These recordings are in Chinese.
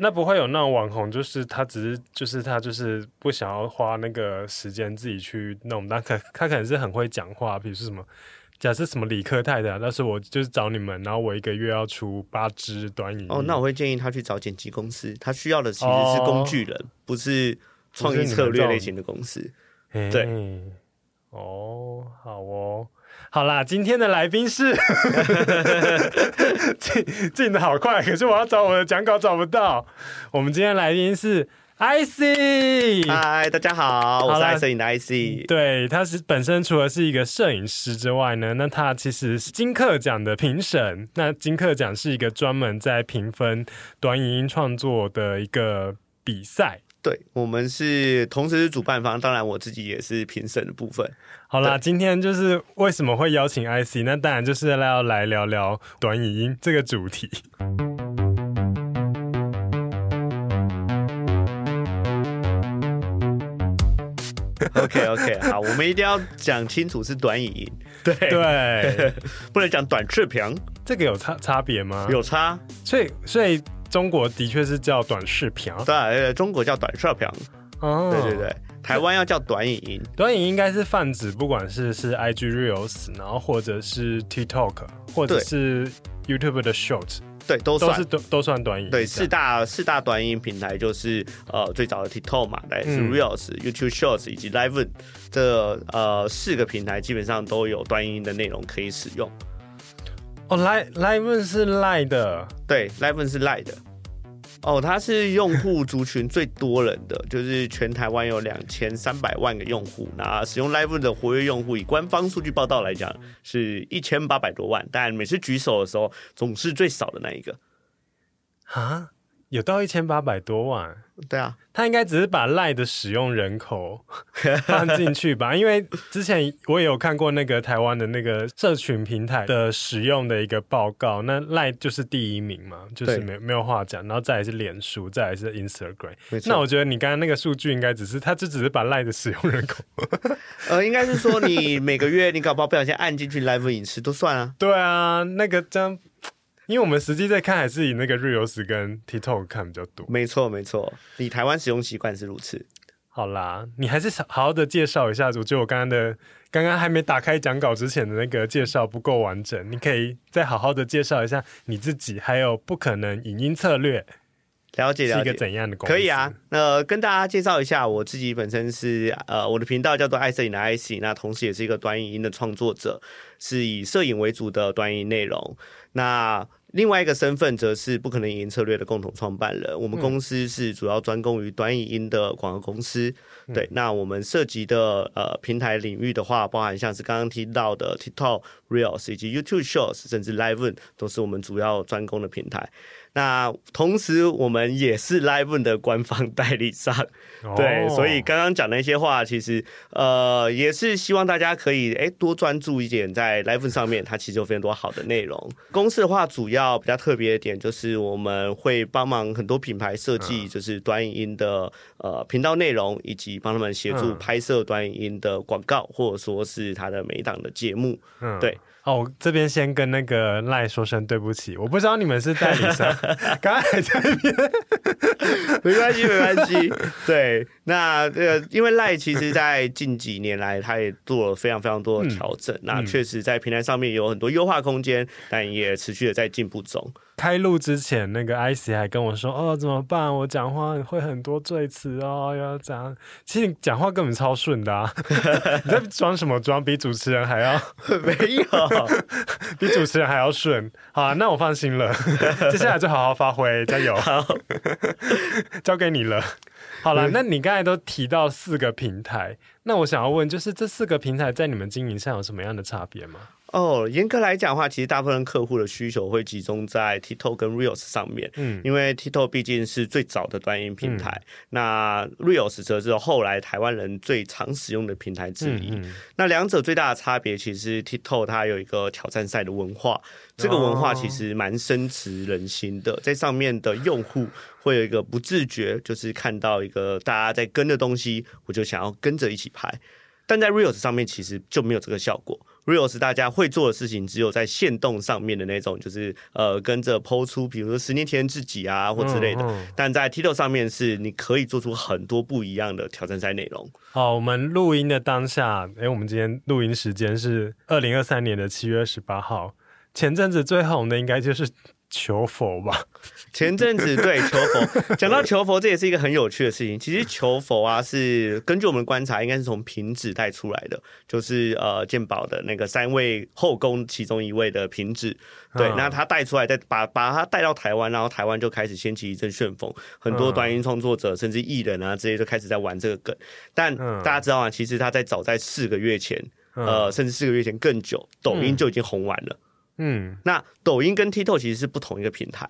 那不会有那种网红，就是他只是就是他就是不想要花那个时间自己去弄，但可他可能是很会讲话，比如说什么，假设什么理科太太，但是我就是找你们，然后我一个月要出八支短影。哦，那我会建议他去找剪辑公司，他需要的其实是工具人，哦、不是创意策略类型的公司。对，哦，好哦。好啦，今天的来宾是 进进的好快，可是我要找我的讲稿找不到。我们今天来宾是 IC，嗨，大家好，我是爱摄影的 IC。对，他是本身除了是一个摄影师之外呢，那他其实是金客奖的评审。那金客奖是一个专门在评分短影音创作的一个比赛。对，我们是同时是主办方，当然我自己也是评审的部分。好啦，今天就是为什么会邀请 IC，那当然就是要来聊聊短影音这个主题。OK OK，好，我们一定要讲清楚是短影音，对对，不能讲短视频，这个有差差别吗？有差，所以所以。中国的确是叫短视频，对，中国叫短视频，哦，对对对，台湾要叫短影音，短影音应该是泛指，不管是是 IG Reels，然后或者是 TikTok，或者是 YouTube 的 Short，对，都算。都是都都算短影音。对，四大四大短影音平台就是呃最早的 TikTok 嘛，来是 Reels、嗯、YouTube Shorts 以及 Live 这呃四个平台基本上都有短影音的内容可以使用。哦，Live Live 是 Live 的，对，Live 是 Live 的。哦，它是用户族群最多人的，就是全台湾有两千三百万个用户，那使用 Live 的活跃用户，以官方数据报道来讲，是一千八百多万，但每次举手的时候，总是最少的那一个。啊？有到一千八百多万？对啊，他应该只是把赖的使用人口 放进去吧？因为之前我也有看过那个台湾的那个社群平台的使用的一个报告，那赖就是第一名嘛，就是没没有话讲，然后再来是脸书，再来是 Instagram。那我觉得你刚刚那个数据应该只是，他就只是把赖的使用人口，呃，应该是说你每个月你搞不好不小心按进去 Live 影视都算啊。对啊，那个这样。因为我们实际在看，还是以那个 Reels 跟 TikTok 看比较多。没错，没错，以台湾使用习惯是如此。好啦，你还是好好的介绍一下。我觉得我刚刚的刚刚还没打开讲稿之前的那个介绍不够完整，你可以再好好的介绍一下你自己，还有不可能影音策略。了解，了解是一个怎样的公司？可以啊，那、呃、跟大家介绍一下，我自己本身是呃，我的频道叫做爱摄影的 IC，那同时也是一个短影音的创作者，是以摄影为主的短影音内容。那另外一个身份则是不可能影音策略的共同创办人。我们公司是主要专攻于短影音的广告公司。嗯、对，那我们涉及的呃平台领域的话，包含像是刚刚提到的 TikTok、Reels 以及 YouTube Shorts，甚至 Live 都是我们主要专攻的平台。那同时，我们也是 Live 的官方代理商，哦、对，所以刚刚讲的一些话，其实呃也是希望大家可以哎多专注一点在 Live 上面，它其实有非常多好的内容。公司的话，主要比较特别的点就是我们会帮忙很多品牌设计，就是短影音的呃频道内容，以及帮他们协助拍摄短影音的广告，或者说是它的每一档的节目，嗯，对。哦，我这边先跟那个赖说声对不起，我不知道你们是代理商，刚刚还在那边，没关系，没关系。对，那呃，因为赖其实在近几年来，他也做了非常非常多的调整，嗯、那确实在平台上面有很多优化空间，但也持续的在进步中。开录之前，那个 IC 还跟我说：“哦，怎么办？我讲话会很多赘词哦，要这样。”其实你讲话根本超顺的啊！你在装什么装？比主持人还要 没有，比主持人还要顺。好啊，那我放心了。接下来就好好发挥，加油！好，交给你了。好了，那你刚才都提到四个平台，那我想要问，就是这四个平台在你们经营上有什么样的差别吗？哦，严格来讲的话，其实大部分客户的需求会集中在 TikTok 跟 Reels 上面。嗯，因为 TikTok 毕竟是最早的短影平台，嗯、那 Reels 则是后来台湾人最常使用的平台之一。嗯嗯、那两者最大的差别，其实 TikTok 它有一个挑战赛的文化，这个文化其实蛮深植人心的，在上面的用户会有一个不自觉，就是看到一个大家在跟的东西，我就想要跟着一起拍。但在 Reels 上面其实就没有这个效果。Reels 大家会做的事情，只有在限动上面的那种，就是呃跟着 PO 出，比如说十年前自己啊或之类的。嗯嗯、但在 TikTok 上面是你可以做出很多不一样的挑战赛内容。好，我们录音的当下，哎、欸，我们今天录音时间是二零二三年的七月二十八号。前阵子最红的应该就是。求佛吧，前阵子对求佛，讲到求佛，这也是一个很有趣的事情。其实求佛啊，是根据我们观察，应该是从平子带出来的，就是呃健保的那个三位后宫其中一位的平子，对，嗯、那他带出来，再把把他带到台湾，然后台湾就开始掀起一阵旋风，很多短音创作者、嗯、甚至艺人啊这些就开始在玩这个梗。但大家知道啊，其实他在早在四个月前，呃，甚至四个月前更久，抖音就已经红完了。嗯，那抖音跟 TikTok 其实是不同一个平台。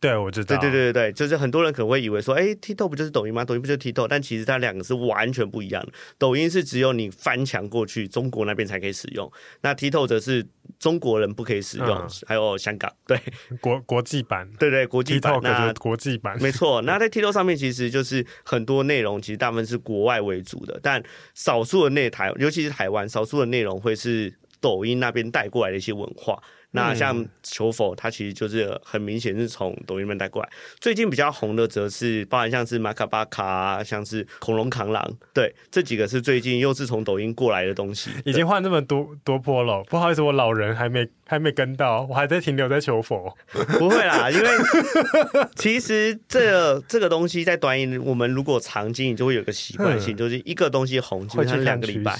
对，我知道。对对对对，就是很多人可能会以为说，哎，TikTok 不就是抖音吗？抖音不就是 TikTok？但其实它两个是完全不一样的。抖音是只有你翻墙过去，中国那边才可以使用。那 TikTok 则是中国人不可以使用，嗯、还有香港。对，国国际版。对对，国际版。那国际版。没错。那在 TikTok 上面，其实就是很多内容，其实大部分是国外为主的，但少数的内台，尤其是台湾，少数的内容会是抖音那边带过来的一些文化。那像求佛，它其实就是很明显是从抖音那边带过来。最近比较红的则是，包含像是马卡巴卡啊，像是恐龙扛狼，对，这几个是最近又是从抖音过来的东西。已经换那么多多波了，不好意思，我老人还没还没跟到，我还在停留在求佛。不会啦，因为其实这個、这个东西在短影，我们如果常经营，就会有个习惯性，就是一个东西红，基本上两个礼拜。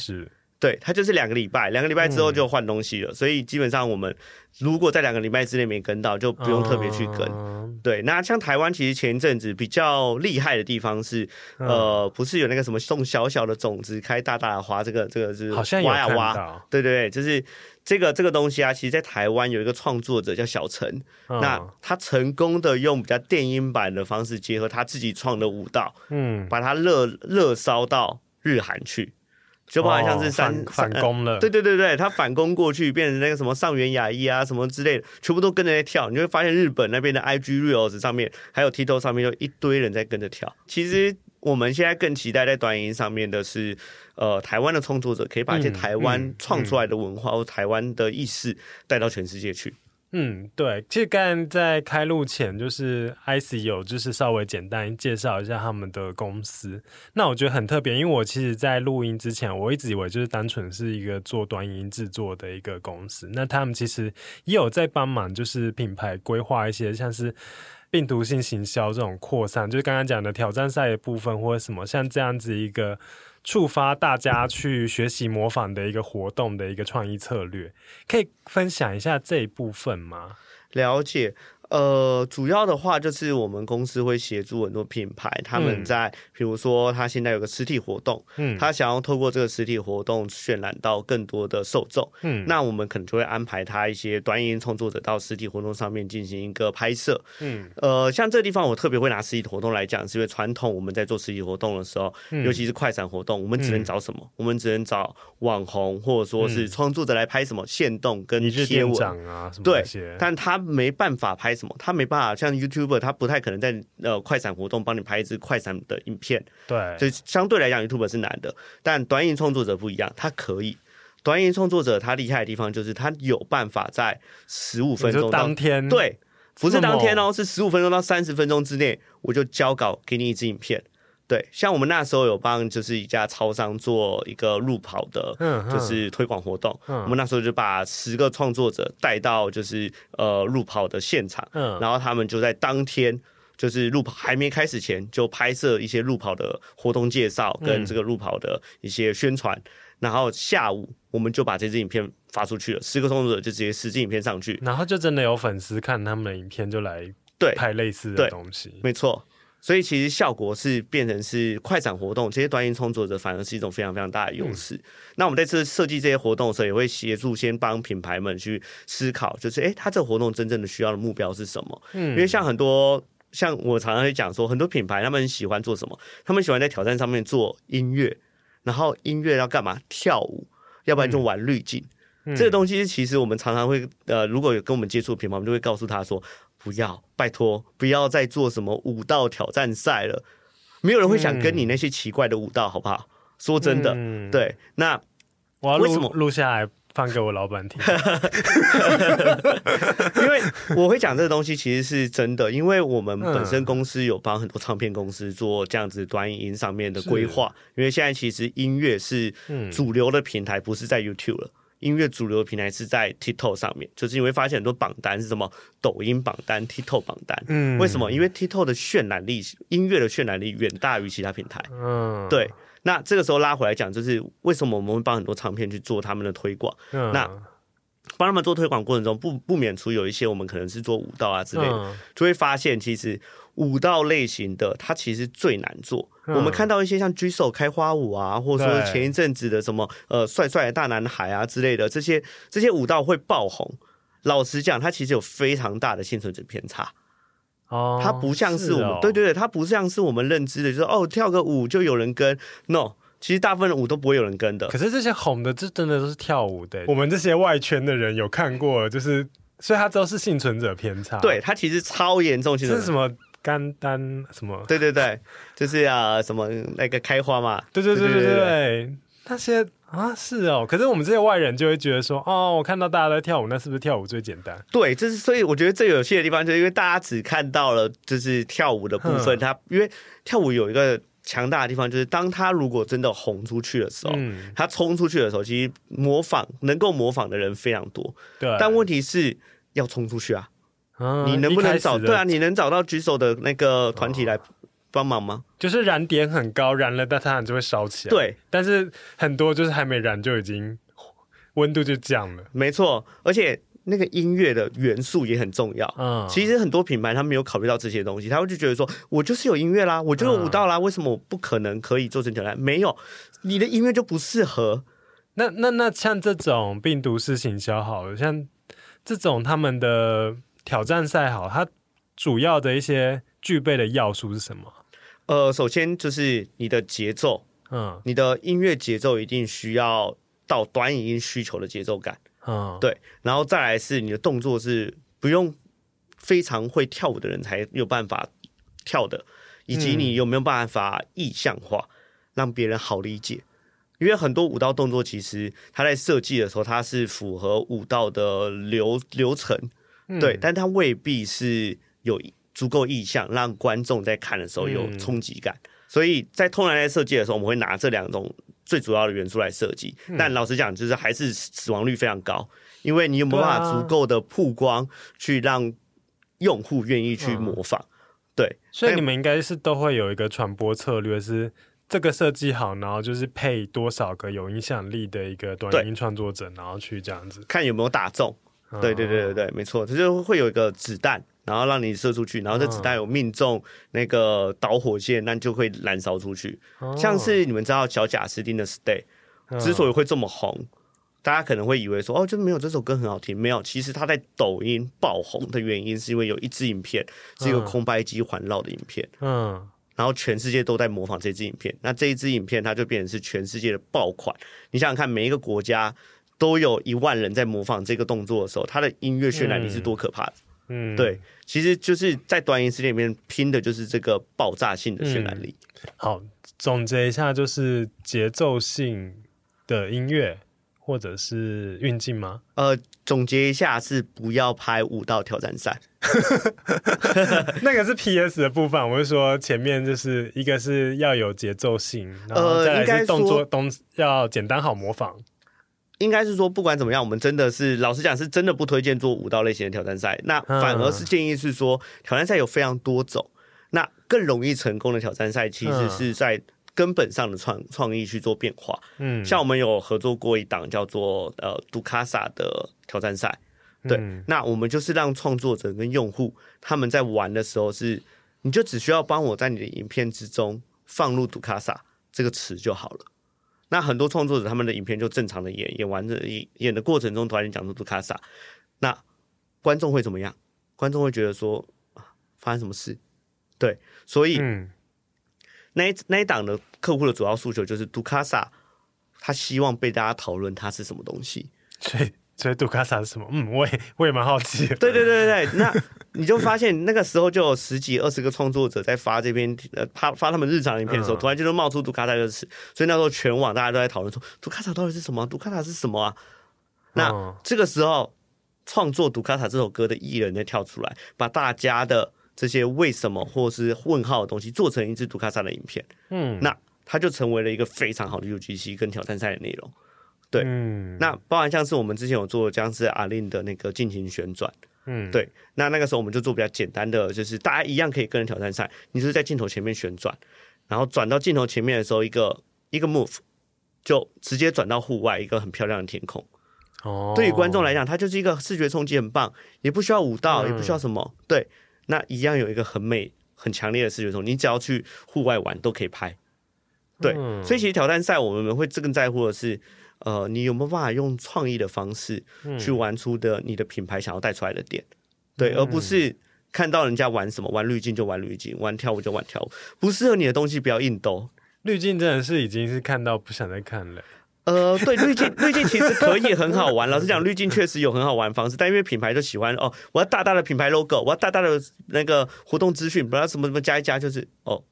对，它就是两个礼拜，两个礼拜之后就换东西了，嗯、所以基本上我们如果在两个礼拜之内没跟到，就不用特别去跟。嗯、对，那像台湾其实前一阵子比较厉害的地方是，嗯、呃，不是有那个什么种小小的种子开大大的花，这个这个是好像挖呀挖，对对对，就是这个这个东西啊，其实在台湾有一个创作者叫小陈，嗯、那他成功的用比较电音版的方式结合他自己创的舞蹈，嗯，把它热热烧到日韩去。就包含像是三、哦、反，反攻了，对对对对，他反攻过去，变成那个什么上元雅一啊什么之类的，全部都跟着在跳。你就会发现日本那边的 IG Reels 上面，还有 TikTok 上面，就一堆人在跟着跳。其实我们现在更期待在短音上面的是，呃，台湾的创作者可以把一些台湾创出来的文化或台湾的意识带到全世界去。嗯，对，其实刚刚在开录前，就是 IC 有就是稍微简单介绍一下他们的公司。那我觉得很特别，因为我其实，在录音之前，我一直以为就是单纯是一个做短音制作的一个公司。那他们其实也有在帮忙，就是品牌规划一些像是病毒性行销这种扩散，就是刚刚讲的挑战赛的部分，或者什么像这样子一个。触发大家去学习模仿的一个活动的一个创意策略，可以分享一下这一部分吗？了解。呃，主要的话就是我们公司会协助很多品牌，他们在比如说他现在有个实体活动，嗯，他想要透过这个实体活动渲染到更多的受众，嗯，那我们可能就会安排他一些短影音创作者到实体活动上面进行一个拍摄，嗯，呃，像这个地方我特别会拿实体活动来讲，是因为传统我们在做实体活动的时候，嗯、尤其是快闪活动，我们只能找什么？嗯、我们只能找网红或者说是创作者来拍什么限动跟贴文啊，什么对，但他没办法拍。什么？他没办法像 YouTuber，他不太可能在呃快闪活动帮你拍一支快闪的影片。对，所以相对来讲，YouTuber 是难的。但短影创作者不一样，他可以。短影创作者他厉害的地方就是他有办法在十五分钟当天，对，不是当天哦，是十五分钟到三十分钟之内，我就交稿给你一支影片。对，像我们那时候有帮就是一家超商做一个路跑的，就是推广活动。嗯。嗯、我们那时候就把十个创作者带到就是呃路跑的现场，嗯、然后他们就在当天就是路跑还没开始前就拍摄一些路跑的活动介绍跟这个路跑的一些宣传，嗯、然后下午我们就把这支影片发出去了，十个创作者就直接十支影片上去，然后就真的有粉丝看他们的影片就来对拍类似的东西，没错。所以其实效果是变成是快闪活动，这些短音创作者反而是一种非常非常大的优势。嗯、那我们在这设计这些活动的时候，也会协助先帮品牌们去思考，就是诶，他这个活动真正的需要的目标是什么？嗯，因为像很多像我常常会讲说，很多品牌他们喜欢做什么？他们喜欢在挑战上面做音乐，然后音乐要干嘛？跳舞，要不然就玩滤镜。嗯、这个东西其实我们常常会呃，如果有跟我们接触的品牌，我们就会告诉他说。不要，拜托，不要再做什么舞蹈挑战赛了。没有人会想跟你那些奇怪的舞蹈，好不好？说真的，嗯、对。那我要录录下来，放给我老板听。因为我会讲这个东西其实是真的，因为我们本身公司有帮很多唱片公司做这样子短影音上面的规划。因为现在其实音乐是主流的平台，不是在 YouTube 了。音乐主流的平台是在 TikTok 上面，就是你会发现很多榜单是什么抖音榜单、TikTok 榜单。嗯，为什么？因为 TikTok 的渲染力，音乐的渲染力远大于其他平台。嗯，对。那这个时候拉回来讲，就是为什么我们会帮很多唱片去做他们的推广？嗯，那帮他们做推广过程中，不不免除有一些我们可能是做舞蹈啊之类的，嗯，就会发现其实舞蹈类型的它其实最难做。嗯、我们看到一些像 Jisoo 开花舞啊，或者说前一阵子的什么呃帅帅的大男孩啊之类的，这些这些舞蹈会爆红。老实讲，它其实有非常大的幸存者偏差。哦，它不像是我们，对对对，它不像是我们认知的，就是哦跳个舞就有人跟。No，其实大部分的舞都不会有人跟的。可是这些红的，这真的都是跳舞的。我们这些外圈的人有看过，就是所以他都是幸存者偏差。对，他其实超严重，其实是什么？肝丹什么？对对对，就是啊，什么那个开花嘛？对对对对对，对，那些啊是哦。可是我们这些外人就会觉得说，哦，我看到大家在跳舞，那是不是跳舞最简单？对，就是所以我觉得最有趣的地方，就是因为大家只看到了就是跳舞的部分，它因为跳舞有一个强大的地方，就是当他如果真的红出去的时候，嗯，他冲出去的时候，其实模仿能够模仿的人非常多。对，但问题是要冲出去啊。你能不能找？对啊，你能找到举手的那个团体来帮忙吗？就是燃点很高，燃了，但它就会烧起来。对，但是很多就是还没燃就已经温度就降了。没错，而且那个音乐的元素也很重要。嗯，其实很多品牌他没有考虑到这些东西，他会就觉得说，我就是有音乐啦，我就有舞蹈啦，为什么我不可能可以做成挑战？没有，你的音乐就不适合。那那那像这种病毒式行销好了，像这种他们的。挑战赛好，它主要的一些具备的要素是什么？呃，首先就是你的节奏，嗯，你的音乐节奏一定需要到短影音需求的节奏感，嗯，对，然后再来是你的动作是不用非常会跳舞的人才有办法跳的，以及你有没有办法意象化，让别人好理解，因为很多舞蹈动作其实它在设计的时候，它是符合舞蹈的流流程。对，但它未必是有足够意象，让观众在看的时候有冲击感。嗯、所以在通常在设计的时候，我们会拿这两种最主要的元素来设计。嗯、但老实讲，就是还是死亡率非常高，因为你有没有办法足够的曝光，去让用户愿意去模仿。对，所以你们应该是都会有一个传播策略，是这个设计好，然后就是配多少个有影响力的一个短音创作者，然后去这样子看有没有打中。对对对对对，没错，它就会有一个子弹，然后让你射出去，然后这子弹有命中那个导火线，那就会燃烧出去。像是你们知道小贾斯汀的《Stay》之所以会这么红，大家可能会以为说哦，就是没有这首歌很好听，没有。其实它在抖音爆红的原因，是因为有一支影片是一个空白机环绕的影片，嗯，然后全世界都在模仿这支影片，那这一支影片它就变成是全世界的爆款。你想想看，每一个国家。都有一万人在模仿这个动作的时候，它的音乐渲染力是多可怕的。嗯，对，其实就是在短影视里面拼的就是这个爆炸性的渲染力。嗯、好，总结一下，就是节奏性的音乐或者是运镜吗？呃，总结一下是不要拍舞蹈挑战赛，那个是 PS 的部分。我是说前面就是一个是要有节奏性，然后再来是动作动要简单好模仿。应该是说，不管怎么样，我们真的是老实讲，是真的不推荐做舞蹈类型的挑战赛。那反而是建议是说，挑战赛有非常多种，那更容易成功的挑战赛，其实是在根本上的创创意去做变化。嗯，像我们有合作过一档叫做呃杜卡萨的挑战赛，对，那我们就是让创作者跟用户他们在玩的时候是，你就只需要帮我在你的影片之中放入杜卡萨这个词就好了。那很多创作者他们的影片就正常的演，演完这演演的过程中突然讲出杜卡萨，那观众会怎么样？观众会觉得说发生什么事？对，所以、嗯、那一那一档的客户的主要诉求就是杜卡萨，他希望被大家讨论他是什么东西。所以所以杜卡萨是什么？嗯，我也 我也蛮好奇的。对对对对对，那你就发现那个时候就有十几二十个创作者在发这边呃发发他们日常影片的时候，嗯、突然就冒出杜卡萨这个词，所以那时候全网大家都在讨论说杜卡萨到底是什么？杜卡萨是什么啊？那这个时候创作《杜卡萨》这首歌的艺人呢跳出来，把大家的这些为什么或是问号的东西做成一支杜卡萨的影片。嗯，那它就成为了一个非常好的 UGC 跟挑战赛的内容。对，嗯，那包含像是我们之前有做僵尸阿令的那个进行旋转。嗯，对，那那个时候我们就做比较简单的，就是大家一样可以跟着挑战赛，你就是在镜头前面旋转，然后转到镜头前面的时候，一个一个 move 就直接转到户外一个很漂亮的天空。哦，对于观众来讲，它就是一个视觉冲击很棒，也不需要舞蹈，嗯、也不需要什么，对，那一样有一个很美、很强烈的视觉冲击，你只要去户外玩都可以拍。对，嗯、所以其实挑战赛我们会更在乎的是。呃，你有没有办法用创意的方式去玩出的你的品牌想要带出来的点？嗯、对，而不是看到人家玩什么，玩滤镜就玩滤镜，玩跳舞就玩跳舞，不适合你的东西不要硬兜。滤镜真的是已经是看到不想再看了。呃，对，滤镜滤镜其实可以很好玩。老实讲，滤镜确实有很好玩的方式，但因为品牌就喜欢哦，我要大大的品牌 logo，我要大大的那个活动资讯，不要什么什么加一加，就是哦。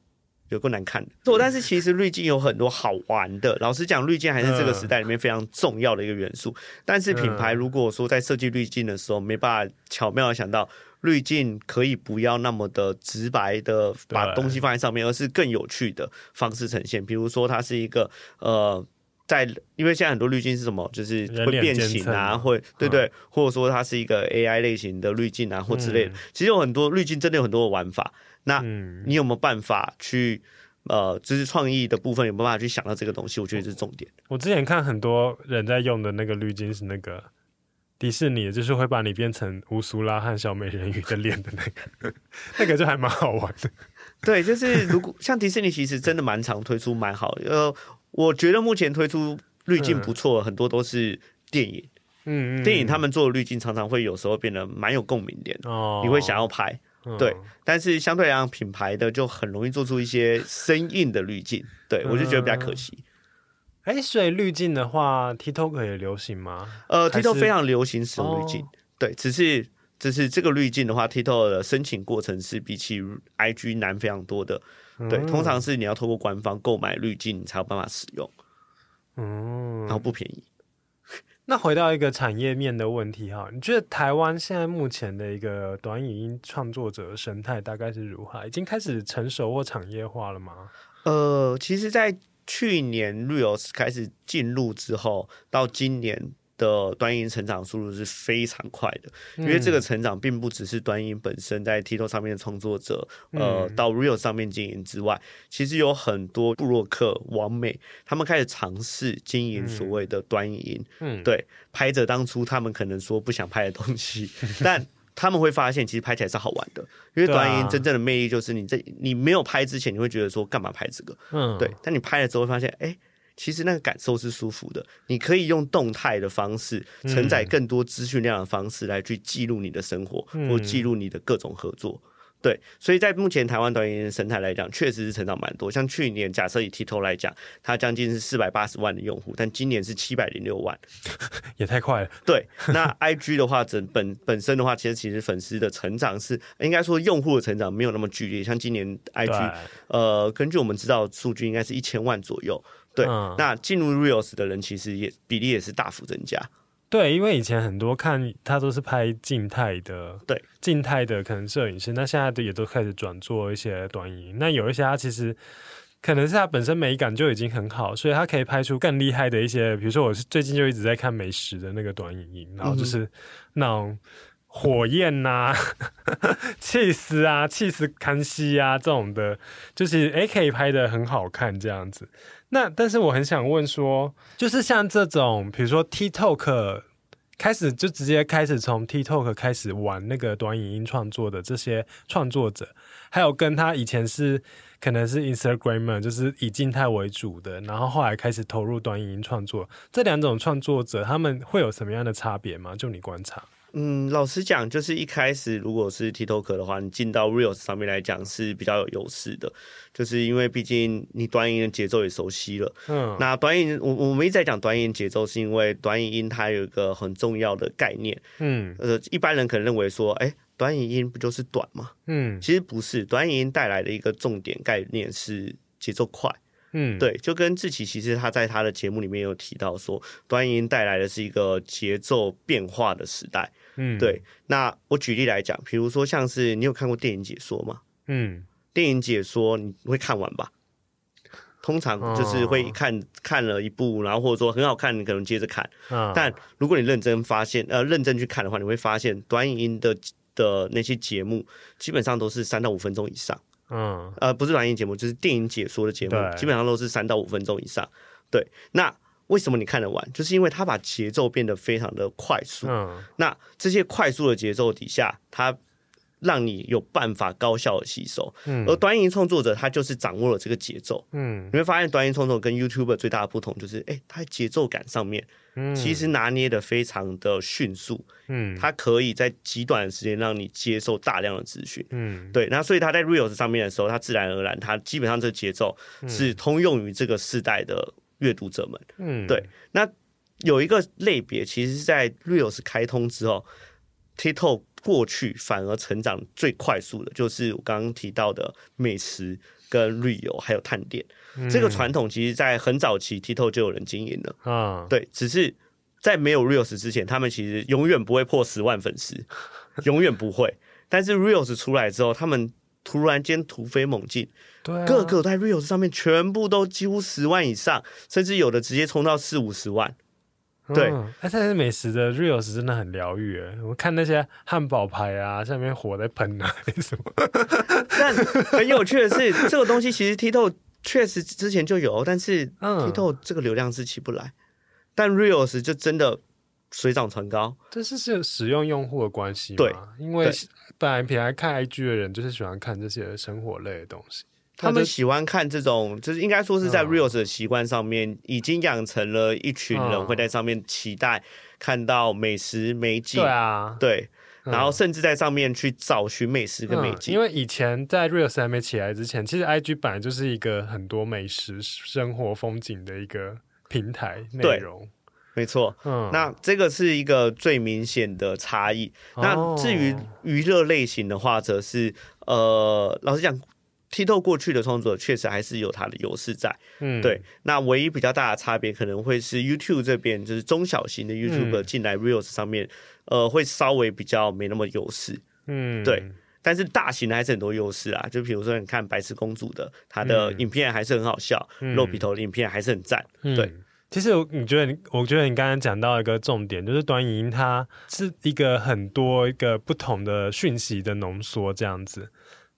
有够难看的，做，但是其实滤镜有很多好玩的。老实讲，滤镜还是这个时代里面非常重要的一个元素。但是品牌如果说在设计滤镜的时候，没办法巧妙的想到滤镜可以不要那么的直白的把东西放在上面，而是更有趣的方式呈现。比如说，它是一个呃，在因为现在很多滤镜是什么，就是会变形啊，会对对，或者说它是一个 AI 类型的滤镜啊，或之类的。其实有很多滤镜真的有很多的玩法。那你有没有办法去，呃，就是创意的部分有没有办法去想到这个东西？我觉得这是重点。我之前看很多人在用的那个滤镜是那个迪士尼，就是会把你变成乌苏拉和小美人鱼的脸的那个，那个就还蛮好玩的。对，就是如果像迪士尼，其实真的蛮常推出蛮好的。呃，我觉得目前推出滤镜不错，嗯、很多都是电影。嗯，嗯，电影他们做的滤镜常常会有时候变得蛮有共鸣点哦，你会想要拍。对，但是相对来讲，品牌的就很容易做出一些生硬的滤镜，对我就觉得比较可惜。哎、欸，所以滤镜的话，TikTok 也流行吗？呃，TikTok 非常流行使用滤镜，哦、对，只是只是这个滤镜的话，TikTok 的申请过程是比起 IG 难非常多的。对，嗯、通常是你要透过官方购买滤镜，你才有办法使用。嗯，然后不便宜。那回到一个产业面的问题哈，你觉得台湾现在目前的一个短影音创作者的生态大概是如何？已经开始成熟或产业化了吗？呃，其实，在去年 Reels 开始进入之后，到今年。的端影音成长速度是非常快的，因为这个成长并不只是端影本身在 TikTok 上面的创作者，呃，到 Reels 上面经营之外，其实有很多布洛克、王美，他们开始尝试经营所谓的端影音，嗯，对，拍着当初他们可能说不想拍的东西，但他们会发现其实拍起来是好玩的，因为短影音真正的魅力就是你在你没有拍之前，你会觉得说干嘛拍这个，嗯，对，但你拍了之后会发现，哎。其实那个感受是舒服的，你可以用动态的方式承载更多资讯量的方式来去记录你的生活，嗯、或记录你的各种合作。对，所以在目前台湾短影音生态来讲，确实是成长蛮多。像去年，假设以 TikTok 来讲，它将近是四百八十万的用户，但今年是七百零六万，也太快了。对，那 IG 的话，整本本身的话，其实其实粉丝的成长是应该说用户的成长没有那么剧烈。像今年 IG，呃，根据我们知道数据，应该是一千万左右。对，嗯、那进入 Reels 的人其实也比例也是大幅增加。对，因为以前很多看他都是拍静态的，对，静态的可能摄影师，那现在都也都开始转做一些短影音。那有一些他其实可能是他本身美感就已经很好，所以他可以拍出更厉害的一些，比如说我是最近就一直在看美食的那个短影音，然后就是那种。火焰呐、啊，起司啊，气死康熙啊，这种的，就是诶可以拍的很好看这样子。那但是我很想问说，就是像这种，比如说 TikTok 开始就直接开始从 TikTok 开始玩那个短影音创作的这些创作者，还有跟他以前是可能是 Instagramer，就是以静态为主的，然后后来开始投入短影音创作，这两种创作者他们会有什么样的差别吗？就你观察。嗯，老实讲，就是一开始如果是 TikTok 的话，你进到 Reels 上面来讲是比较有优势的，就是因为毕竟你短影音的节奏也熟悉了。嗯，那短影我我们一直在讲短影音节奏，是因为短影音它有一个很重要的概念。嗯，呃，一般人可能认为说，哎、欸，短影音不就是短吗？嗯，其实不是，短影音带来的一个重点概念是节奏快。嗯，对，就跟志奇其实他在他的节目里面有提到说，短影音带来的是一个节奏变化的时代。嗯，对。那我举例来讲，比如说像是你有看过电影解说吗？嗯，电影解说你会看完吧？通常就是会看、哦、看了一部，然后或者说很好看，你可能接着看。哦、但如果你认真发现，呃，认真去看的话，你会发现短影音的的那些节目基本上都是三到五分钟以上。嗯、哦，呃，不是短影节目，就是电影解说的节目，基本上都是三到五分钟以上。对，那为什么你看得完？就是因为它把节奏变得非常的快速。嗯、哦，那这些快速的节奏底下，它让你有办法高效的吸收，嗯，而短影音创作者他就是掌握了这个节奏，嗯，你会发现短影音创作跟 YouTuber 最大的不同就是，哎、欸，他在节奏感上面，嗯，其实拿捏的非常的迅速，嗯，它可以在极短的时间让你接受大量的资讯，嗯，对，那所以他在 Reels 上面的时候，他自然而然，他基本上这个节奏是通用于这个世代的阅读者们，嗯，对，那有一个类别，其实是在 Reels 开通之后，TikTok。过去反而成长最快速的，就是我刚刚提到的美食跟旅游，还有探店。嗯、这个传统其实，在很早期 TikTok 就有人经营了啊。对，只是在没有 Reels 之前，他们其实永远不会破十万粉丝，永远不会。但是 Reels 出来之后，他们突然间突飞猛进，对、啊，个个在 Reels 上面全部都几乎十万以上，甚至有的直接冲到四五十万。对，哎，但是美食的 reels 真的很疗愈哎！我看那些汉堡排啊，下面火在喷啊，什么？但很有趣的是，这个东西其实 TikTok 确实之前就有，但是 TikTok 这个流量是起不来，嗯、但 reels 就真的水涨船高。这是是使用用户的关系吗？对，因为本来平常看 IG 的人就是喜欢看这些生活类的东西。他们喜欢看这种，就是应该说是在 Reels 的习惯上面，已经养成了一群人会在上面期待看到美食美景。对啊，对，然后甚至在上面去找寻美食跟美景。因为以前在 Reels 还没起来之前，其实 IG 本来就是一个很多美食生活风景的一个平台内容。没错，嗯，那这个是一个最明显的差异。那至于娱乐类型的话，则是呃，老实讲。TikTok 过去的创作确实还是有它的优势在，嗯，对。那唯一比较大的差别可能会是 YouTube 这边，就是中小型的 YouTuber 进来 Reels 上面，嗯、呃，会稍微比较没那么优势，嗯，对。但是大型的还是很多优势啊，就比如说你看白痴公主的，她的影片还是很好笑，嗯、肉笔头的影片还是很赞，嗯、对。其实你觉得，我觉得你刚刚讲到一个重点，就是短影音它是一个很多一个不同的讯息的浓缩这样子，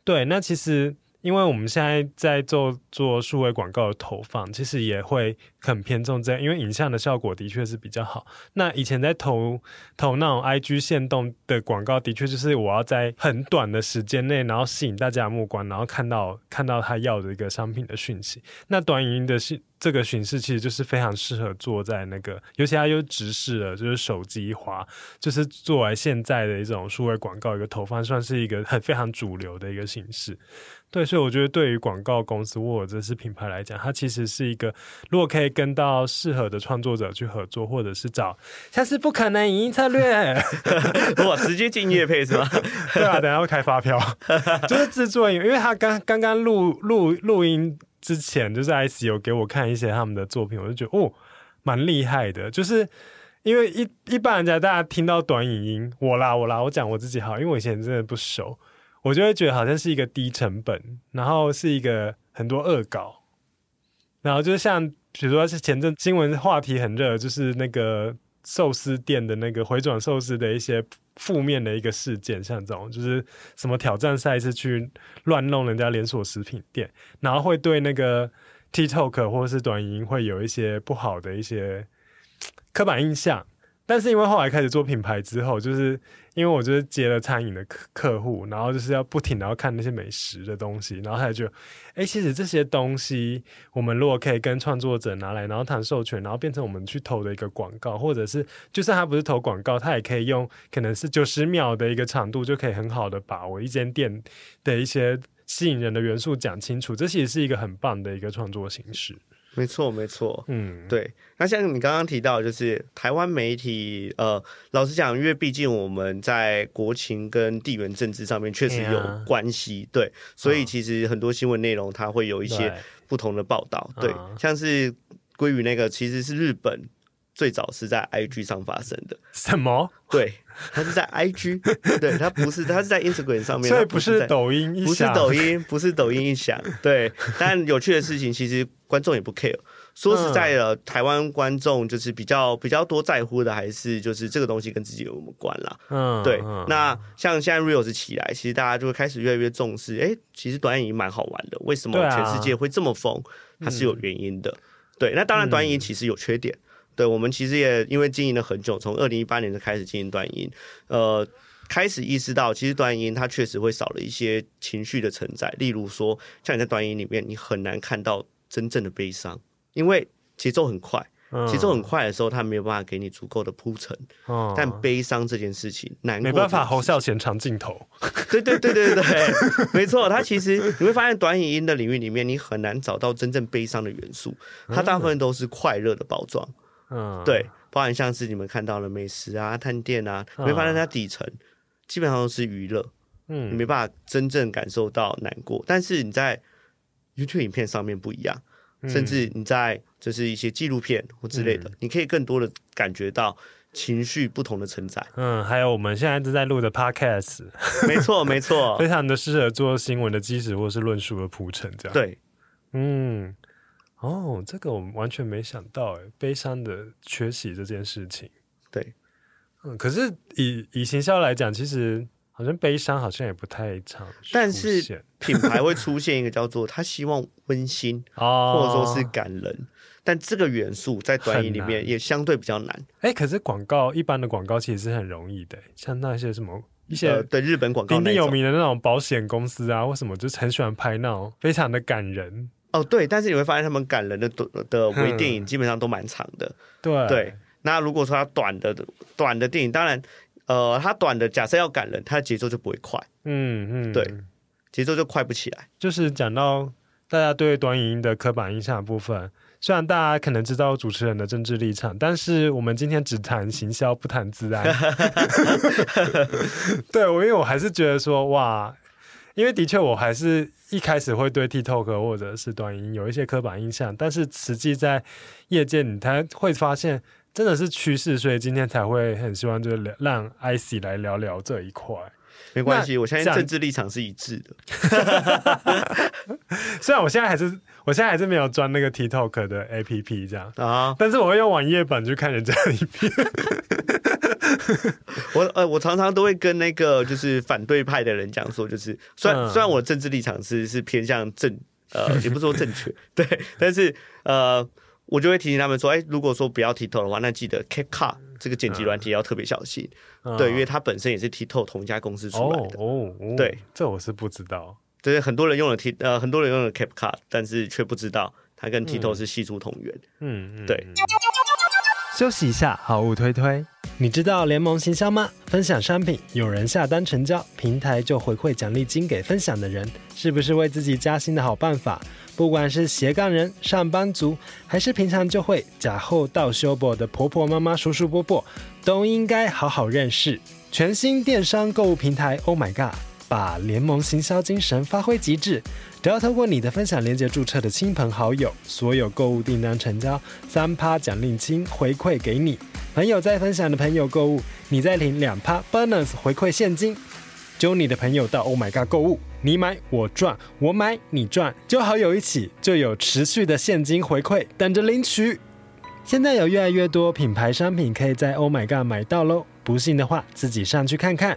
对。那其实。因为我们现在在做做数位广告的投放，其实也会很偏重这样，因为影像的效果的确是比较好。那以前在投投那种 IG 限动的广告，的确就是我要在很短的时间内，然后吸引大家的目光，然后看到看到他要的一个商品的讯息。那短影音的讯这个形式其实就是非常适合坐在那个，尤其它又直视了，就是手机滑，就是作为现在的一种数位广告一个投放，算是一个很非常主流的一个形式。对，所以我觉得对于广告公司或者是品牌来讲，它其实是一个，如果可以跟到适合的创作者去合作，或者是找像是不可能影音策略，哇，直接进业配是吗？对啊，等下会开发票，就是制作，因为他刚刚刚录录录音之前，就是 IC 有给我看一些他们的作品，我就觉得哦，蛮厉害的，就是因为一一般人家大家听到短影音，我啦我啦，我讲我自己好，因为我以前真的不熟。我就会觉得好像是一个低成本，然后是一个很多恶搞，然后就是像比如说是前阵新闻话题很热，就是那个寿司店的那个回转寿司的一些负面的一个事件，像这种就是什么挑战赛是去乱弄人家连锁食品店，然后会对那个 TikTok 或者是短影音会有一些不好的一些刻板印象。但是因为后来开始做品牌之后，就是因为我就是接了餐饮的客客户，然后就是要不停的要看那些美食的东西，然后他就，哎，其实这些东西我们如果可以跟创作者拿来，然后谈授权，然后变成我们去投的一个广告，或者是就算他不是投广告，他也可以用可能是九十秒的一个长度，就可以很好的把我一间店的一些吸引人的元素讲清楚，这其实是一个很棒的一个创作形式。没错，没错。嗯，对。那像你刚刚提到，就是台湾媒体，呃，老实讲，因为毕竟我们在国情跟地缘政治上面确实有关系，对，所以其实很多新闻内容它会有一些不同的报道，对，像是归于那个，其实是日本。最早是在 IG 上发生的。什么？对，它是在 IG，对，它不是，它是在 Instagram 上面，所以不是抖音一，不是抖音，不是抖音一响。对，但有趣的事情，其实观众也不 care。说实在的，嗯、台湾观众就是比较比较多在乎的，还是就是这个东西跟自己有什么关啦。嗯，对。嗯、那像现在 Reels 起来，其实大家就会开始越来越重视。哎，其实短影音蛮好玩的，为什么全世界会这么疯？啊、它是有原因的。嗯、对，那当然短影音其实有缺点。对，我们其实也因为经营了很久，从二零一八年就开始经营短影音，呃，开始意识到其实短影音它确实会少了一些情绪的承载。例如说，像你在短音里面，你很难看到真正的悲伤，因为节奏很快，节奏很快的时候，它没有办法给你足够的铺陈。嗯、但悲伤这件事情，难过没办法，侯孝贤长镜头。对对对对对对，没错。它其实你会发现，短影音的领域里面，你很难找到真正悲伤的元素，它大部分都是快乐的包装。嗯，对，包含像是你们看到的美食啊、探店啊，你会发现它底层基本上都是娱乐，嗯，你没办法真正感受到难过。但是你在 YouTube 影片上面不一样，甚至你在就是一些纪录片或之类的，你可以更多的感觉到情绪不同的承载。嗯，还有我们现在正在录的 Podcast，没错没错，非常的适合做新闻的基石或是论述的铺陈，这样。对，嗯。哦，这个我们完全没想到，哎，悲伤的缺席这件事情。对，嗯，可是以以行销来讲，其实好像悲伤好像也不太常。但是 品牌会出现一个叫做他希望温馨，哦，或者说是感人，但这个元素在短影里面也相对比较难。哎，可是广告一般的广告其实是很容易的，像那些什么一些对日本广告鼎鼎有名的那种保险公司啊，为什么就是很喜欢拍那种非常的感人。哦，对，但是你会发现他们感人的的微电影基本上都蛮长的。对对，那如果说它短的短的电影，当然，呃，它短的假设要感人，它的节奏就不会快。嗯嗯，嗯对，节奏就快不起来。就是讲到大家对短影音的刻板印象的部分，虽然大家可能知道主持人的政治立场，但是我们今天只谈行销，不谈自然。对，我因为我还是觉得说，哇。因为的确，我还是一开始会对 TikTok 或者是短音有一些刻板印象，但是实际在业界，你才会发现真的是趋势，所以今天才会很希望就是让 IC 来聊聊这一块。没关系，我相信政治立场是一致的。虽然我现在还是，我现在还是没有装那个 TikTok 的 APP 这样。啊，但是我会用网页版去看人家的影片。我呃，我常常都会跟那个就是反对派的人讲说，就是虽然、嗯、虽然我的政治立场是是偏向正呃，也不是说正确，对，但是呃，我就会提醒他们说，哎、欸，如果说不要 TikTok 的话，那记得 CapCut 这个剪辑软体要特别小心，嗯、对，因为它本身也是 TikTok 同一家公司出来的，哦，哦对，这我是不知道，对，很多人用了 T 呃，很多人用了 CapCut，但是却不知道它跟 TikTok 是系出同源，嗯嗯，对。休息一下，好物推推。你知道联盟行销吗？分享商品，有人下单成交，平台就回馈奖励金给分享的人，是不是为自己加薪的好办法？不管是斜杠人、上班族，还是平常就会假后到修博的婆婆妈妈、叔叔伯伯，都应该好好认识全新电商购物平台。Oh my god！把联盟行销精神发挥极致。只要透过你的分享链接注册的亲朋好友，所有购物订单成交，三趴奖励金回馈给你。朋友在分享的朋友购物，你再领两趴 bonus 回馈现金。揪你的朋友到 Oh My God 购物，你买我赚，我买你赚，就好友一起就有持续的现金回馈等着领取。现在有越来越多品牌商品可以在 Oh My God 买到喽，不信的话自己上去看看。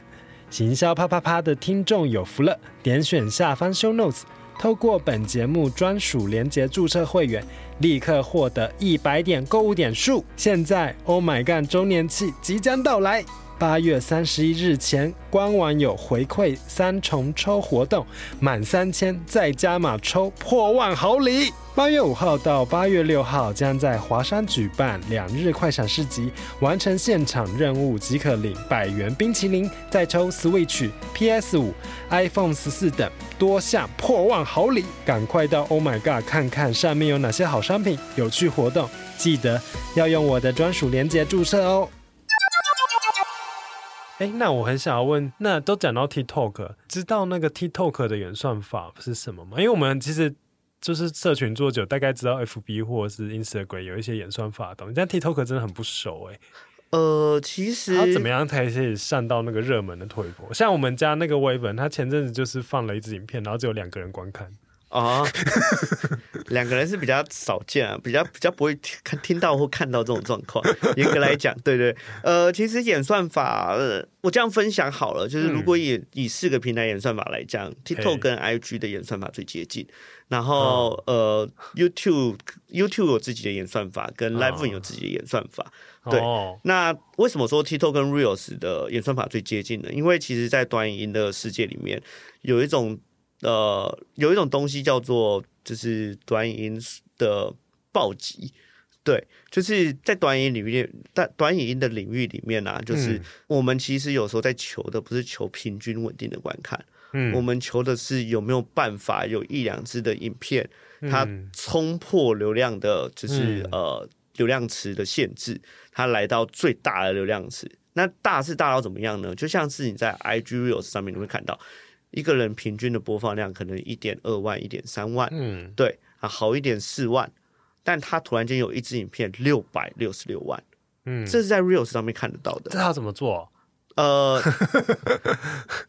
行销啪啪啪的听众有福了，点选下方 Show Notes。透过本节目专属连接注册会员，立刻获得一百点购物点数。现在，Oh My God 周年庆即将到来，八月三十一日前，官网有回馈三重抽活动，满三千再加码抽破万好礼。八月五号到八月六号将在华山举办两日快闪市集，完成现场任务即可领百元冰淇淋，再抽 Switch、PS 五、iPhone 十四等多项破万好礼。赶快到 Oh My God 看看上面有哪些好商品、有趣活动，记得要用我的专属链接注册哦。哎，那我很想要问，那都讲到 TikTok，知道那个 TikTok 的演算法是什么吗？因为我们其实。就是社群做久，大概知道 FB 或者是 Instagram 有一些演算法的东西，但 TikTok 真的很不熟哎、欸。呃，其实他怎么样才可以上到那个热门的推播？像我们家那个微文，他前阵子就是放了一支影片，然后只有两个人观看。啊，两个人是比较少见啊，比较比较不会听看听到或看到这种状况。严格来讲，对对，呃，其实演算法，呃，我这样分享好了，就是如果以、嗯、以四个平台演算法来讲，TikTok 跟 IG 的演算法最接近，然后、哦、呃，YouTube YouTube 有自己的演算法，跟 Live 有自己的演算法。哦、对，那为什么说 TikTok 跟 Reels 的演算法最接近呢？因为其实，在短影音的世界里面，有一种。呃，有一种东西叫做就是短影音的暴击，对，就是在短影音里面，在短影音的领域里面啊，就是我们其实有时候在求的不是求平均稳定的观看，嗯，我们求的是有没有办法有一两支的影片，它冲破流量的，就是、嗯、呃流量池的限制，它来到最大的流量池。那大是大到怎么样呢？就像是你在 IG Reels 上面你会看到。一个人平均的播放量可能一点二万、一点三万，嗯，对啊，好一点四万，但他突然间有一支影片六百六十六万，嗯，这是在 Reels 上面看得到的。这他怎么做？呃，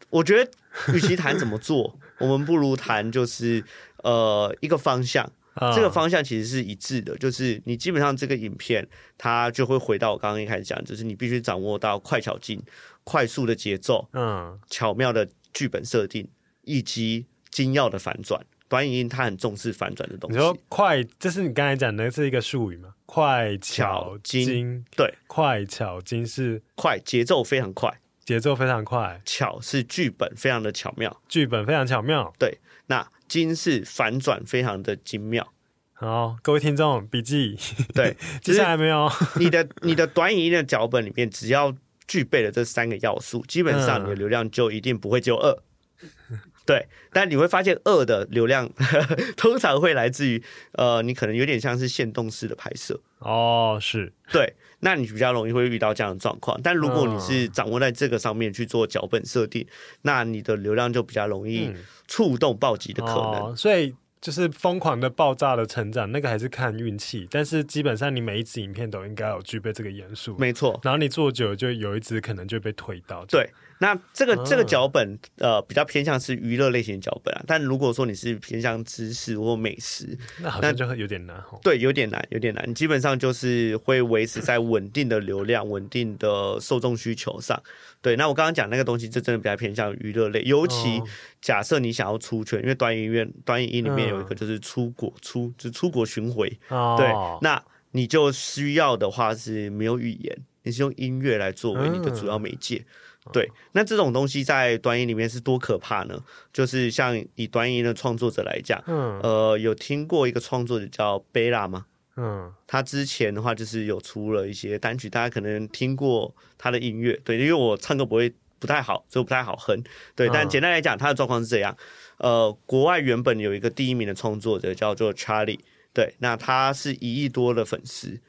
我觉得与其谈怎么做，我们不如谈就是呃一个方向。这个方向其实是一致的，就是你基本上这个影片它就会回到我刚刚一开始讲，就是你必须掌握到快巧劲、快速的节奏，嗯，巧妙的。剧本设定以及精要的反转，短影音它很重视反转的东西。你说快，这是你刚才讲的是一个术语吗？快巧精，对，快巧精是快，节奏非常快，节奏非常快。巧是剧本非常的巧妙，剧本非常巧妙。对，那精是反转非常的精妙。好，各位听众笔记，对，接下来没有你的你的短影音的脚本里面，只要。具备了这三个要素，基本上你的流量就一定不会只有二。嗯、对，但你会发现二的流量 通常会来自于呃，你可能有点像是限动式的拍摄哦，是对，那你比较容易会遇到这样的状况。但如果你是掌握在这个上面去做脚本设定，嗯、那你的流量就比较容易触动暴击的可能。哦、所以。就是疯狂的爆炸的成长，那个还是看运气。但是基本上你每一支影片都应该有具备这个元素，没错。然后你做久了，就有一支可能就被推到。对，那这个这个脚本呃比较偏向是娱乐类型的脚本啊。但如果说你是偏向知识或美食，那好像就会有点难。对，有点难，有点难。你基本上就是会维持在稳定的流量、稳定的受众需求上。对，那我刚刚讲那个东西，这真的比较偏向娱乐类。尤其假设你想要出圈，因为短影院、短影音里面有一个就是出国出，就是出国巡回。对，那你就需要的话是没有语言，你是用音乐来作为你的主要媒介。对，那这种东西在短音里面是多可怕呢？就是像以短音的创作者来讲，呃，有听过一个创作者叫贝拉吗？嗯，他之前的话就是有出了一些单曲，大家可能听过他的音乐，对，因为我唱歌不会不太好，所以不太好哼，对。但简单来讲，他的状况是这样，呃，国外原本有一个第一名的创作者叫做 Charlie，对，那他是一亿多的粉丝，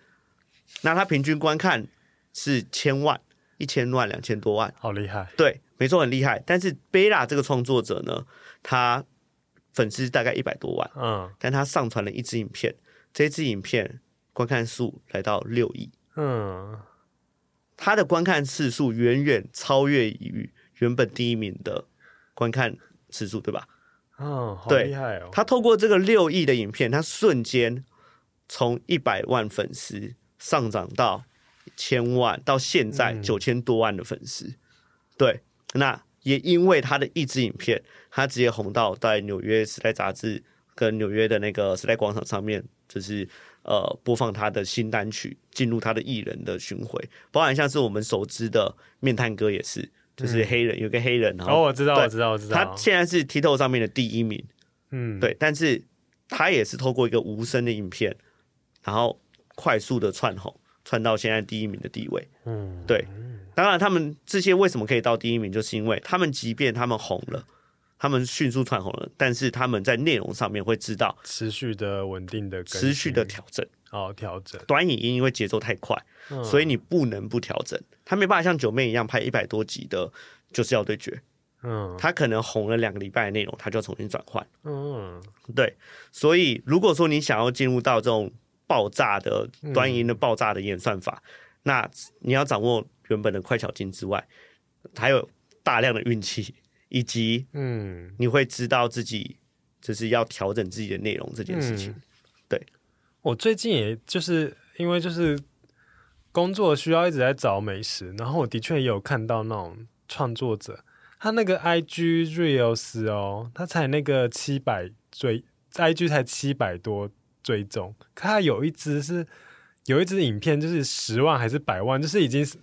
那他平均观看是千万、一千万、两千多万，好厉害，对，没错，很厉害。但是贝拉这个创作者呢，他粉丝大概一百多万，嗯，但他上传了一支影片。这支影片观看数来到六亿，嗯，他的观看次数远远超越于原本第一名的观看次数，对吧？哦，好厉害哦！他透过这个六亿的影片，他瞬间从一百万粉丝上涨到千万，到现在九千多万的粉丝。嗯、对，那也因为他的一支影片，他直接红到在纽约时代杂志。跟纽约的那个时代广场上面，就是呃播放他的新单曲，进入他的艺人的巡回，包含像是我们熟知的面瘫哥也是，就是黑人、嗯、有个黑人，哦，我知道，我知道，我知道，他现在是 TikTok 上面的第一名，嗯，对，但是他也是透过一个无声的影片，然后快速的窜红，窜到现在第一名的地位，嗯，对。当然，他们这些为什么可以到第一名，就是因为他们即便他们红了，他们迅速窜红了，但是他们在内容上面会知道持续的稳定的持续的调整哦，调整。短影音因为节奏太快，嗯，所以你不能不调整。他没办法像九妹一样拍一百多集的，就是要对决。嗯，他可能红了两个礼拜的内容，他就要重新转换。嗯，对。所以如果说你想要进入到这种爆炸的短影音的爆炸的演算法，嗯，那你要掌握。原本的快巧劲之外，还有大量的运气，以及嗯，你会知道自己就是要调整自己的内容这件事情。嗯、对，我最近也就是因为就是工作需要一直在找美食，然后我的确也有看到那种创作者，他那个 IG Reels 哦，他才那个七百追，IG 才七百多追踪，可他有一只是。有一支影片就是十万还是百万，就是已经是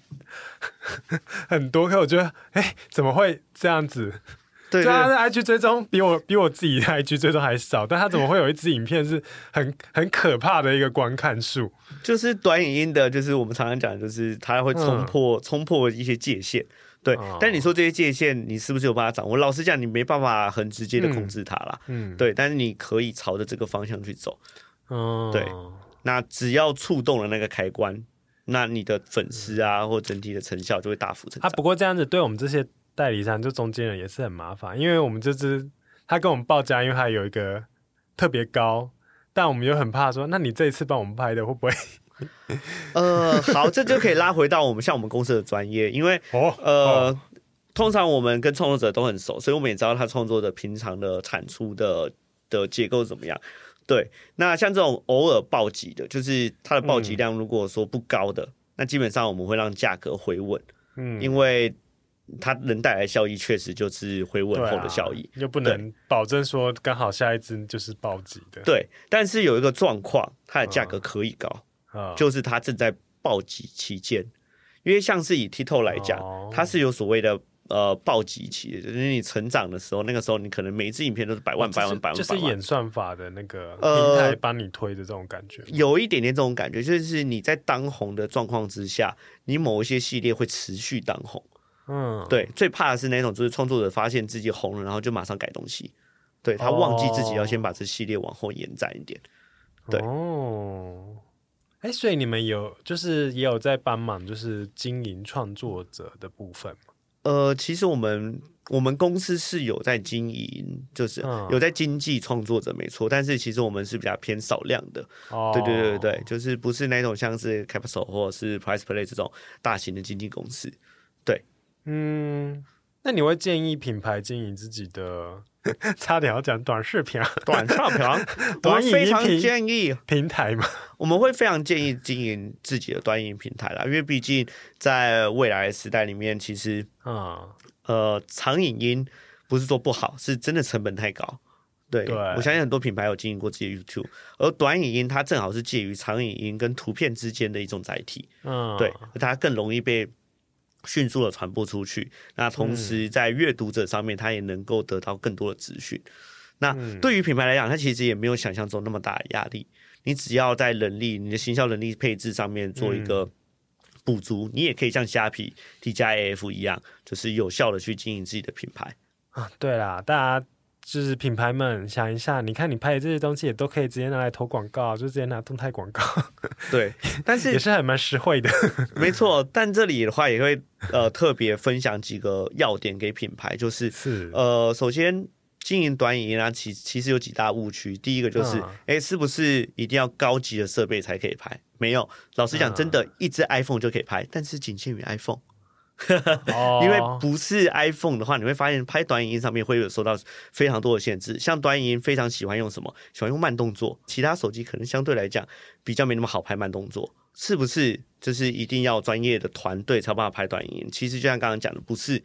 很多，可我觉得，哎、欸，怎么会这样子？对，对，他的 IG 追踪比我比我自己的 IG 追踪还少，但他怎么会有一支影片是很很可怕的一个观看数？就是短影音的，就是我们常常讲的，就是它会冲破冲、嗯、破一些界限。对、哦，但你说这些界限，你是不是有办法掌握？老实讲，你没办法很直接的控制它啦。嗯，对，但是你可以朝着这个方向去走。嗯，对。那只要触动了那个开关，那你的粉丝啊，或整体的成效就会大幅成长。啊，不过这样子对我们这些代理商，就中间人也是很麻烦，因为我们这支他跟我们报价，因为他有一个特别高，但我们又很怕说，那你这一次帮我们拍的会不会？呃，好，这就可以拉回到我们像我们公司的专业，因为 哦，呃哦，通常我们跟创作者都很熟，所以我们也知道他创作的平常的产出的的结构怎么样。对，那像这种偶尔暴击的，就是它的暴击量如果说不高的，嗯，那基本上我们会让价格回稳，嗯，因为它能带来效益，确实就是回稳后的效益，又不能保证说刚好下一只就是暴击的，对。但是有一个状况，它的价格可以高，啊，就是它正在暴击期间，因为像是以 TikTok 来讲，哦，它是有所谓的。呃，暴击期，就是你成长的时候，那个时候你可能每一支影片都是百万、百万、百万、就是演算法的那个平台帮你推的这种感觉，呃，有一点点这种感觉，就是你在当红的状况之下，你某一些系列会持续当红。嗯，对，最怕的是那种，就是创作者发现自己红了，然后就马上改东西，对，他忘记自己要先把这系列往后延展一点。对，哦，哎，所以你们有就是也有在帮忙，就是经营创作者的部分吗？呃，其实我们我们公司是有在经营，就是有在经济创作者，没错。但是其实我们是比较偏少量的，哦，对对对对，就是不是那种像是 Capsule 或者是 Price Play 这种大型的经纪公司。对，嗯，那你会建议品牌经营自己的？差点要讲短视频啊，短视频，我们非常建议。平台嘛，我们会非常建议经营自己的短影平台啦，因为毕竟在未来的时代里面，其实啊、嗯，呃，长影音不是说不好，是真的成本太高。对，对。我相信很多品牌有经营过自己的 YouTube，而短影音它正好是介于长影音跟图片之间的一种载体，嗯，对，它更容易被。迅速的传播出去，那同时在阅读者上面，他也能够得到更多的资讯。那对于品牌来讲，它其实也没有想象中那么大的压力。你只要在人力、你的行销能力配置上面做一个补足，你也可以像虾皮 T 加 AF 一样，就是有效的去经营自己的品牌啊。对啦，大家。就是品牌们想一下，你看你拍的这些东西也都可以直接拿来投广告，就直接拿动态广告。对，但是也是还蛮实惠的。没错，但这里的话也会呃特别分享几个要点给品牌，就是是呃首先经营短影音啊，其其实有几大误区。第一个就是，哎、嗯，是不是一定要高级的设备才可以拍？没有，老实讲，真的，一支 iPhone 就可以拍，但是仅限于 iPhone。因为不是 iPhone 的话，你会发现拍短影音上面会有受到非常多的限制。像短影音非常喜欢用什么？喜欢用慢动作。其他手机可能相对来讲比较没那么好拍慢动作，是不是？就是一定要专业的团队才有办法拍短影音？其实就像刚刚讲的，不是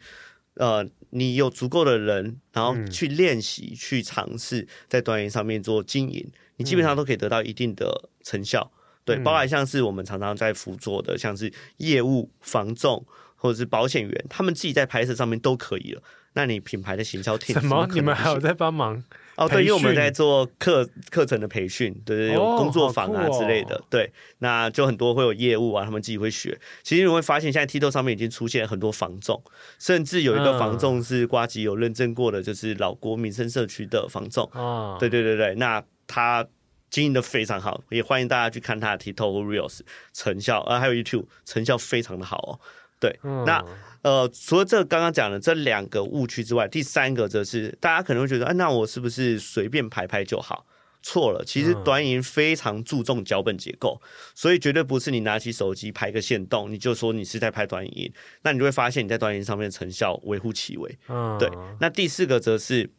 呃，你有足够的人，然后去练习、嗯、去尝试在短影音上面做经营，你基本上都可以得到一定的成效。嗯、对，包括像是我们常常在辅佐的，像是业务、房仲或者是保险员，他们自己在拍摄上面都可以了。那你品牌的行销 team 什么？你们还有在帮忙？哦，对，因为我们在做课课程的培训，对对，有工作坊啊之类的，哦、对，那就很多会有业务啊，他们自己会学。其实你会发现，现在 TikTok 上面已经出现很多房仲，甚至有一个房仲是瓜吉有认证过的，就是老国民生社区的房仲。哦，对对对对，那他经营的非常好，也欢迎大家去看他的 TikTok Reels 成效，啊，还有 YouTube 成效非常的好哦。对，嗯、那。呃，除了这刚刚讲的这两个误区之外，第三个则是大家可能会觉得，啊，那我是不是随便拍拍就好？错了，其实短影音非常注重脚本结构，所以绝对不是你拿起手机拍个线动，你就说你是在拍短影音，那你就会发现你在短影音上面的成效微乎其微。嗯，对。那第四个则是，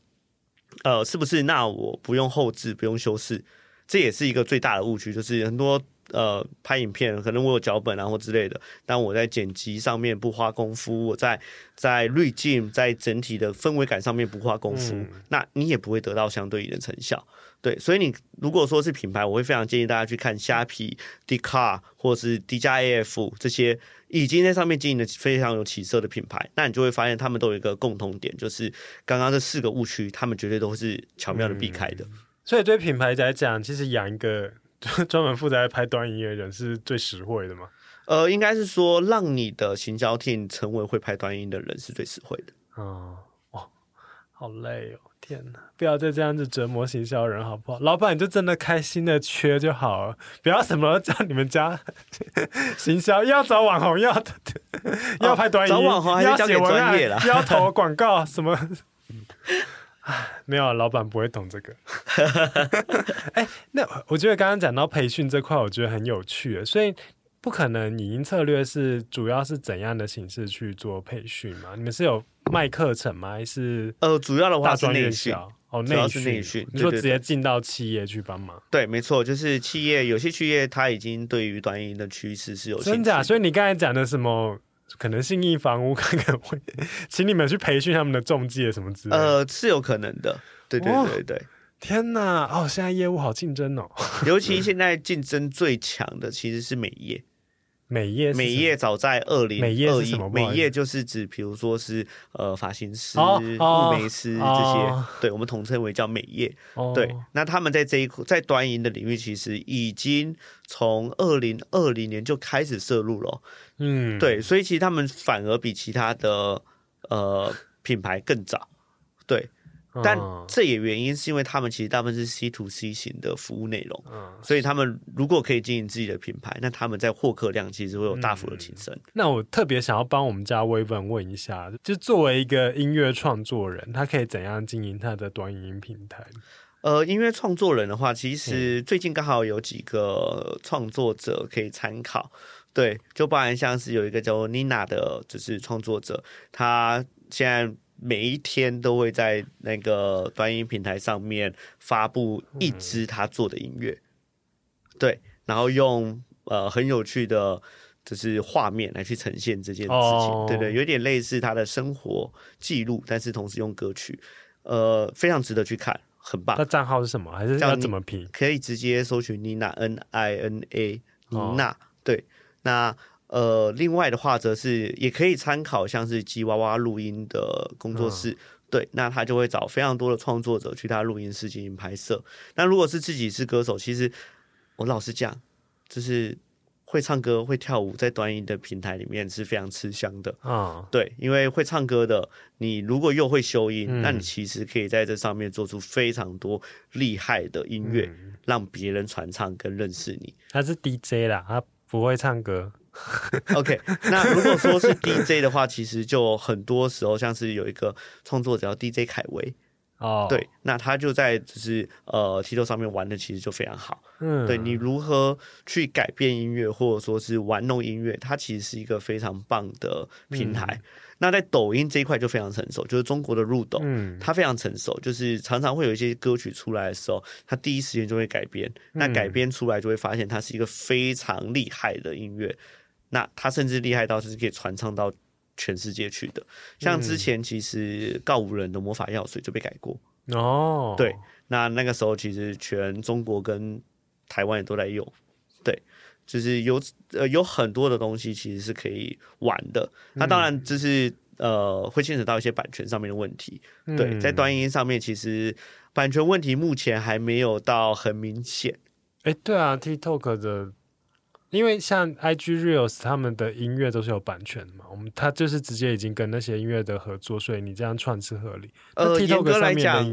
呃，是不是那我不用后置，不用修饰？这也是一个最大的误区，就是很多。呃，拍影片可能我有脚本啊或之类的，但我在剪辑上面不花功夫，我在在滤镜，在整体的氛围感上面不花功夫，嗯、那你也不会得到相对应的成效。对，所以你如果说是品牌，我会非常建议大家去看虾皮、Dcard 或者是 D 加 AF 这些已经在上面经营的非常有起色的品牌，那你就会发现他们都有一个共同点，就是刚刚这四个误区，他们绝对都是巧妙的避开的。嗯、所以对品牌来讲，其实养一个。专门负责拍短影音的人是最实惠的吗？呃，应该是说，让你的行销 team 成为会拍短影音的人是最实惠的。哦，哇，好累哦！天哪，不要再这样子折磨行销人好不好？老板你就真的开心的缺就好了，不要什么叫你们家 行销要找网红，要 要拍短影音，哦、找网红还是交给专业了，要投广告什么？没有，老板不会懂这个。哎、欸，那我觉得刚刚讲到培训这块，我觉得很有趣。所以不可能，影音策略是主要是怎样的形式去做培训吗？你们是有卖课程吗？还是呃，主要的话是内训哦，内训。内训，你说直接进到企业去帮忙？对，没错，就是企业有些企业他已经对于短影音的趋势是有真假。所以你刚才讲的什么？可能信义房屋看看会，请你们去培训他们的中介什么之类的。呃，是有可能的。对对对对，天呐！哦，现在业务好竞争哦，尤其现在竞争最强的其实是美业。美业，美业早在二零二一，美业就是指，比如说是呃发型师、雾眉师这些，对，我们统称为叫美业。对，那他们在这一块，在短影的领域，其实已经从二零二零年就开始涉入了。嗯，对，所以其实他们反而比其他的呃品牌更早。对。但这也原因是因为他们其实大部分是 C to C 型的服务内容，嗯，所以他们如果可以经营自己的品牌，那他们在获客量其实会有大幅的提升。嗯。那我特别想要帮我们家威文问一下，就作为一个音乐创作人，他可以怎样经营他的短影音平台？呃，音乐创作人的话，其实最近刚好有几个创作者可以参考，对，就包含像是有一个叫 Nina 的，就是创作者，他现在。每一天都会在那个短音平台上面发布一支他做的音乐，嗯、对，然后用呃很有趣的，就是画面来去呈现这件事情，哦、对对，有点类似他的生活记录，但是同时用歌曲，呃，非常值得去看，很棒。那账号是什么？还是要怎么拼？可以直接搜寻妮娜 N I N A 妮娜，哦、对，那。呃，另外的话，则是也可以参考像是吉娃娃录音的工作室，嗯、对，那他就会找非常多的创作者去他录音室进行拍摄。那如果是自己是歌手，其实我老实讲，就是会唱歌、会跳舞，在短音的平台里面是非常吃香的啊。嗯、对，因为会唱歌的，你如果又会修音，嗯、那你其实可以在这上面做出非常多厉害的音乐，嗯、让别人传唱跟认识你。他是 DJ 啦，他不会唱歌。OK，那如果说是 DJ 的话，其实就很多时候像是有一个创作者叫 DJ 凯威哦，oh. 对，那他就在就是呃 TikTok 上面玩的其实就非常好，嗯，对，你如何去改变音乐或者说是玩弄音乐，它其实是一个非常棒的平台。嗯、那在抖音这一块就非常成熟，就是中国的入抖，嗯，它非常成熟，就是常常会有一些歌曲出来的时候，它第一时间就会改编，那改编出来就会发现它是一个非常厉害的音乐。那他甚至厉害到是可以传唱到全世界去的。像之前其实告五人的魔法药水就被改过哦，对，那那个时候其实全中国跟台湾也都在用，对，就是有呃有很多的东西其实是可以玩的。那当然就是呃会牵扯到一些版权上面的问题，对，在端音上面其实版权问题目前还没有到很明显。哎，对啊，TikTok 的。因为像 IG Reels 他们的音乐都是有版权嘛，我们他就是直接已经跟那些音乐的合作，所以你这样串是合理。呃，严格来讲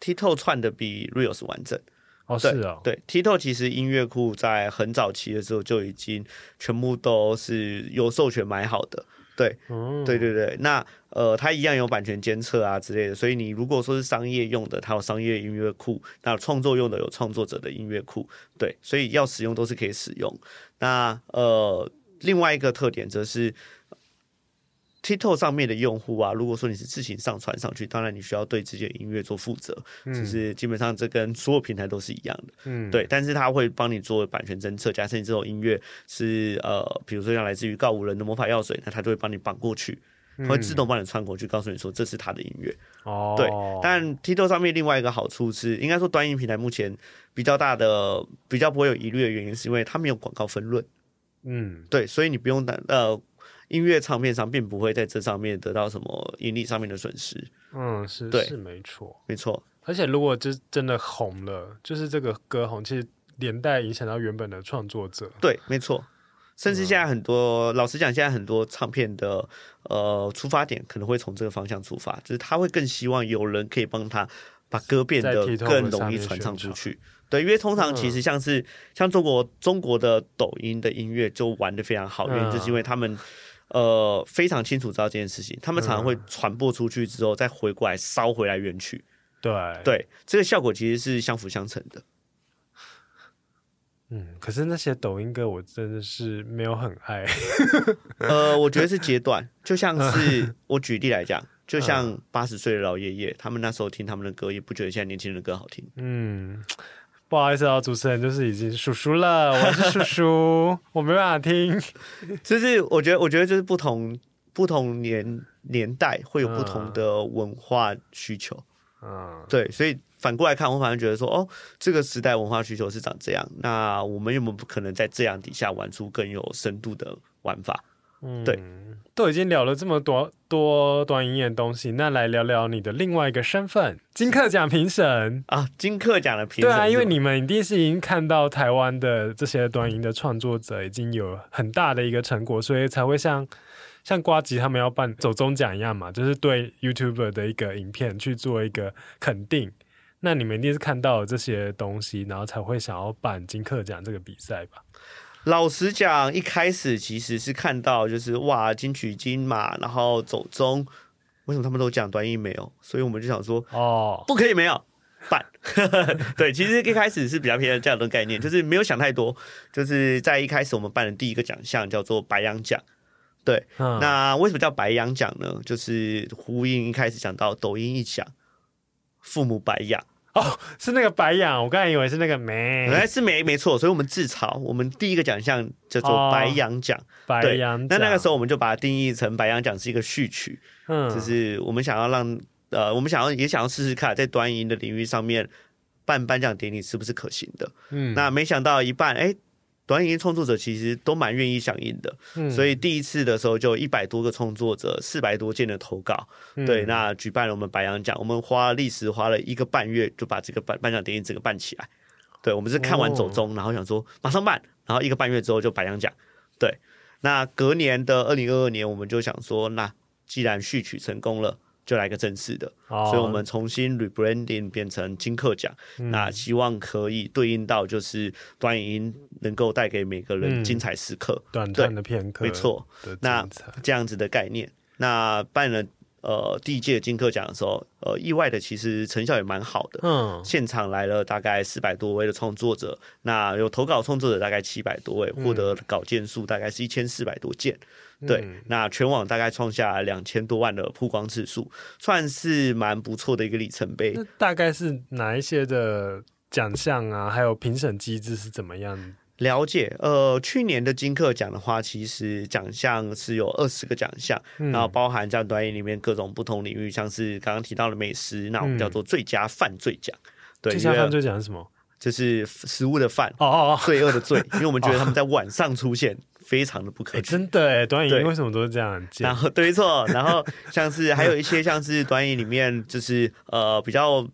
，TikTok 串的比 Reels 完整。哦，是哦，对，TikTok 其实音乐库在很早期的时候就已经全部都是有授权买好的。对，嗯、对对对，那呃，它一样有版权监测啊之类的，所以你如果说是商业用的，它有商业音乐库；那创作用的有创作者的音乐库。对，所以要使用都是可以使用。那呃，另外一个特点则是。TikTok 上面的用户啊，如果说你是自行上传上去，当然你需要对自己的音乐做负责，嗯、就是基本上这跟所有平台都是一样的，嗯，对。但是他会帮你做版权侦测，假设你这种音乐是呃，比如说像来自于告五人的魔法药水，那他就会帮你绑过去，他会自动帮你穿过去，告诉你说这是他的音乐。哦，对。但 TikTok 上面另外一个好处是，应该说短影平台目前比较大的、比较不会有疑虑的原因，是因为它没有广告分润。嗯，对，所以你不用担呃。音乐唱片上并不会在这上面得到什么盈利上面的损失。嗯，是对是没错，没错。而且如果就真的红了，就是这个歌红，其实连带影响到原本的创作者。对，没错。甚至现在很多，嗯、老实讲，现在很多唱片的呃出发点可能会从这个方向出发，就是他会更希望有人可以帮他把歌变得更容易传唱出去。对，因为通常其实像是、嗯、像中国中国的抖音的音乐就玩的非常好，嗯、原因就是因为他们。呃，非常清楚知道这件事情，他们常常会传播出去之后，再回过来烧回来原曲。对对，这个效果其实是相辅相成的。嗯，可是那些抖音歌我真的是没有很爱。呃，我觉得是阶段，就像是 我举例来讲，就像八十岁的老爷爷，他们那时候听他们的歌，也不觉得现在年轻人的歌好听。嗯。不好意思啊，主持人就是已经叔叔了，我是叔叔，我没办法听。就是我觉得，我觉得就是不同不同年年代会有不同的文化需求。嗯，对，所以反过来看，我反而觉得说，哦，这个时代文化需求是长这样，那我们有没有不可能在这样底下玩出更有深度的玩法？嗯，对。都已经聊了这么多多短影音的东西，那来聊聊你的另外一个身份——金克奖评审啊！金克奖的评审，对啊，因为你们一定是已经看到台湾的这些短影音的创作者已经有很大的一个成果，所以才会像像瓜吉他们要办走中奖一样嘛，就是对 YouTuber 的一个影片去做一个肯定。那你们一定是看到这些东西，然后才会想要办金克奖这个比赛吧？老实讲，一开始其实是看到就是哇，金曲金马，然后走中，为什么他们都讲短音没有？所以我们就想说哦，不可以没有办。对，其实一开始是比较偏这样的概念，就是没有想太多。就是在一开始我们办的第一个奖项叫做白羊奖。对，嗯、那为什么叫白羊奖呢？就是呼应一开始讲到抖音一响，父母白养。哦，是那个白养，我刚才以为是那个梅，原来是梅没错，所以我们自嘲，我们第一个奖项叫做白羊奖，哦、白羊奖。那那个时候我们就把它定义成白羊奖是一个序曲，嗯，就是我们想要让呃，我们想要也想要试试看，在短影音的领域上面办颁奖典礼是不是可行的，嗯，那没想到一办，哎。短影音创作者其实都蛮愿意响应的，嗯、所以第一次的时候就一百多个创作者，四百多件的投稿，嗯、对，那举办了我们白羊奖，我们花历时花了一个半月就把这个颁颁奖典礼整个办起来。对，我们是看完走钟，哦、然后想说马上办，然后一个半月之后就白羊奖。对，那隔年的二零二二年，我们就想说，那既然序曲成功了。就来个正式的，哦、所以我们重新 rebranding 变成金客奖，嗯、那希望可以对应到就是短影音能够带给每个人精彩时刻，嗯、短暂的片刻，没错。那这样子的概念，那办了。呃，第一届金客奖的时候，呃，意外的其实成效也蛮好的。嗯，现场来了大概四百多位的创作者，那有投稿创作者大概七百多位，获得稿件数大概是一千四百多件。嗯、对，那全网大概创下两千多万的曝光次数，算是蛮不错的一个里程碑。大概是哪一些的奖项啊？还有评审机制是怎么样？了解，呃，去年的金客奖的话，其实奖项是有二十个奖项，嗯、然后包含在短影里面各种不同领域，像是刚刚提到的美食，那我们叫做最佳犯罪奖。嗯、对，最佳犯罪奖是什么？就是食物的犯哦哦哦，罪恶的罪，因为我们觉得他们在晚上出现 非常的不可取。真的哎，短影为什么都是这样？然后 对错，然后像是还有一些像是短影里面就是呃比较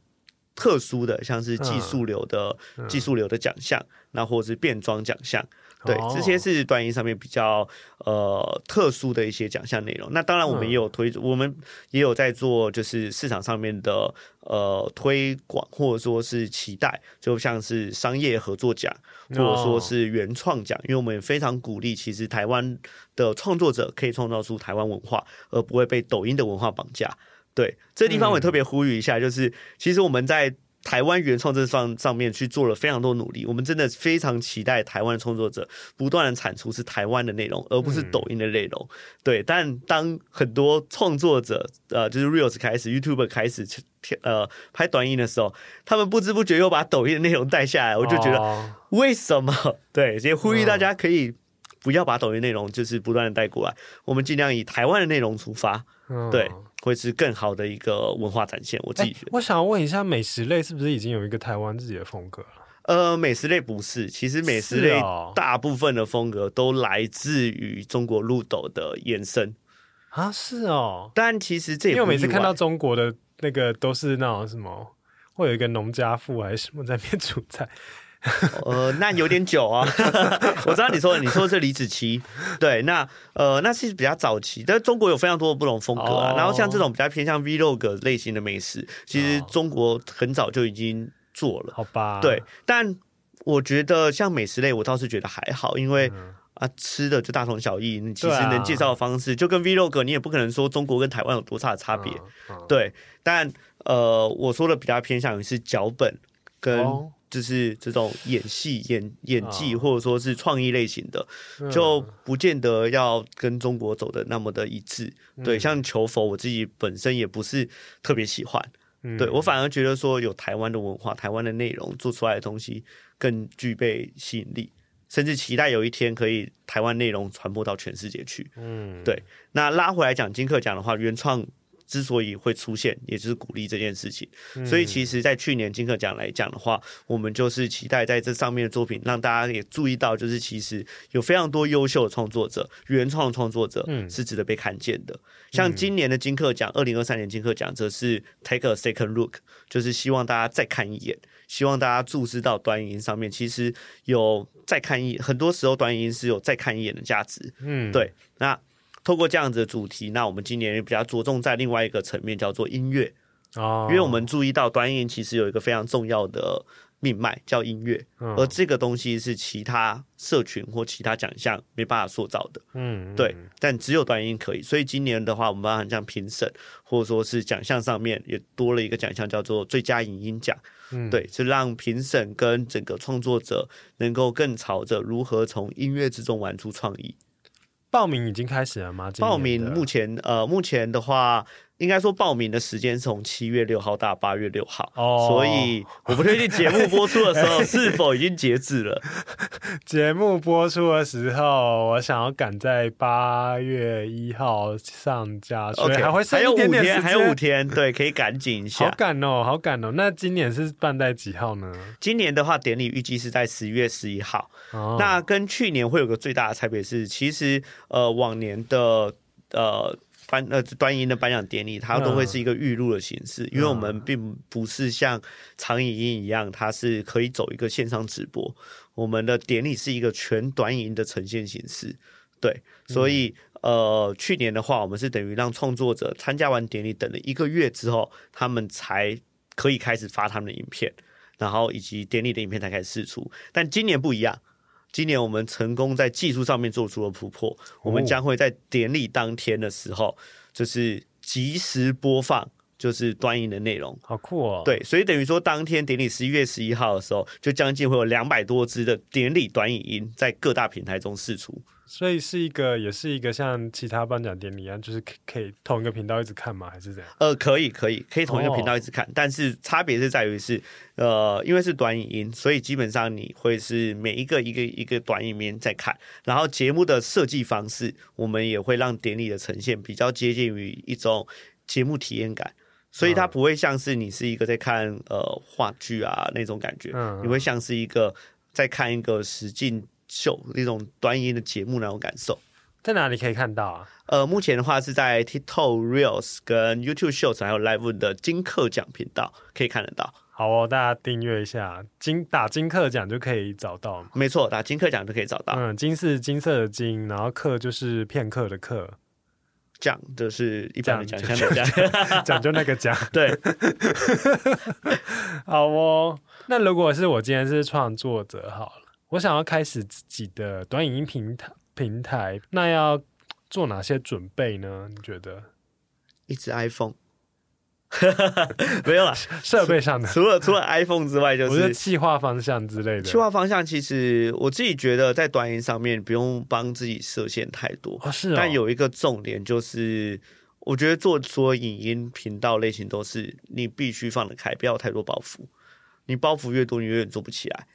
特殊的，像是技术流的技术流的奖项，那或者是变装奖项。对，这些是短音上面比较呃特殊的一些奖项内容。那当然，我们也有推，嗯、我们也有在做，就是市场上面的呃推广，或者说是期待，就像是商业合作奖，或者说是原创奖。因为我们也非常鼓励，其实台湾的创作者可以创造出台湾文化，而不会被抖音的文化绑架。对，这地方我也特别呼吁一下，就是其实我们在。台湾原创这上上面去做了非常多努力，我们真的非常期待台湾的创作者不断的产出是台湾的内容，而不是抖音的内容。嗯、对，但当很多创作者呃，就是 Reels 开始，YouTuber 开始呃拍短影的时候，他们不知不觉又把抖音的内容带下来，我就觉得为什么？哦、对，所以呼吁大家可以不要把抖音内容就是不断的带过来，我们尽量以台湾的内容出发。嗯、对。会是更好的一个文化展现，我自己觉得。我想问一下，美食类是不是已经有一个台湾自己的风格了？呃，美食类不是，其实美食类大部分的风格都来自于中国鹿斗的延伸啊，是哦。但其实这也因为我每次看到中国的那个都是那种什么，会有一个农家妇还是什么在那边煮菜。呃，那有点久啊，我知道你说的，你说的是李子柒，对，那呃，那是比较早期，但是中国有非常多的不同风格啊。Oh. 然后像这种比较偏向 Vlog 类型的美食，其实中国很早就已经做了，好吧？对，但我觉得像美食类，我倒是觉得还好，因为、嗯、啊，吃的就大同小异，你其实能介绍的方式，啊、就跟 Vlog，你也不可能说中国跟台湾有多大的差别，嗯嗯、对。但呃，我说的比较偏向于是脚本跟。Oh. 就是这种演戏、演演技，或者说是创意类型的，就不见得要跟中国走的那么的一致。对，像求佛，我自己本身也不是特别喜欢。对，我反而觉得说有台湾的文化、台湾的内容做出来的东西更具备吸引力，甚至期待有一天可以台湾内容传播到全世界去。嗯，对。那拉回来讲金克奖的话，原创。之所以会出现，也就是鼓励这件事情。所以，其实，在去年金客奖来讲的话，我们就是期待在这上面的作品，让大家也注意到，就是其实有非常多优秀的创作者、原创创作者是值得被看见的。像今年的金客奖，二零二三年金客奖则是 Take a second look，就是希望大家再看一眼，希望大家注视到短影音上面，其实有再看一，很多时候短影音是有再看一眼的价值。嗯，对，那。透过这样子的主题，那我们今年也比较着重在另外一个层面，叫做音乐哦。因为我们注意到短音其实有一个非常重要的命脉叫音乐，而这个东西是其他社群或其他奖项没办法塑造的。嗯，对。但只有短音可以，所以今年的话，我们包含像评审或者说是奖项上面也多了一个奖项，叫做最佳影音奖。嗯，对，是让评审跟整个创作者能够更朝着如何从音乐之中玩出创意。报名已经开始了吗？报名目前呃，目前的话。应该说报名的时间是从七月六号到八月六号，oh. 所以我不确定节目播出的时候 是否已经截止了。节目播出的时候，我想要赶在八月一号上架，所以还会剩一点点时间，还有五天，还有五天，对，可以赶紧一下。好赶哦，好赶哦。那今年是办在几号呢？今年的话，典礼预计是在十月十一号。Oh. 那跟去年会有个最大的差别是，其实呃，往年的呃。颁呃短影的颁奖典礼，它都会是一个预录的形式，嗯、因为我们并不是像长影音一样，它是可以走一个线上直播。我们的典礼是一个全短影的呈现形式，对，所以、嗯、呃，去年的话，我们是等于让创作者参加完典礼，等了一个月之后，他们才可以开始发他们的影片，然后以及典礼的影片才开始试出。但今年不一样。今年我们成功在技术上面做出了突破，我们将会在典礼当天的时候，就是及时播放就是短影的内容，好酷哦！对，所以等于说，当天典礼十一月十一号的时候，就将近会有两百多支的典礼短影音在各大平台中试出。所以是一个，也是一个像其他颁奖典礼一样，就是可可以同一个频道一直看吗？还是怎样？呃，可以，可以，可以同一个频道一直看，哦、但是差别是在于是，呃，因为是短影音，所以基本上你会是每一个一个一个短影音在看，然后节目的设计方式，我们也会让典礼的呈现比较接近于一种节目体验感。所以它不会像是你是一个在看呃话剧啊那种感觉，嗯，你会像是一个在看一个实境秀那种短影音的节目那种感受。在哪里可以看到啊？呃，目前的话是在 TikTok Reels 跟 YouTube Shorts 还有 Live 的金客奖频道可以看得到。好哦，大家订阅一下金打金课奖就可以找到。没错，打金课奖就可以找到。嗯，金是金色的金，然后课就是片刻的课。讲就是一般的奖项的奖，讲就那个奖。对，好哦。那如果是我今天是创作者好了，我想要开始自己的短影音平台平台，那要做哪些准备呢？你觉得？一只 iPhone。没有了，设备上的除了除了 iPhone 之外，就是企划方向之类的。企划方向其实我自己觉得在短音上面不用帮自己设限太多，哦是哦。但有一个重点就是，我觉得做所有影音频道类型都是你必须放得开，不要太多包袱。你包袱越多，你永远做不起来。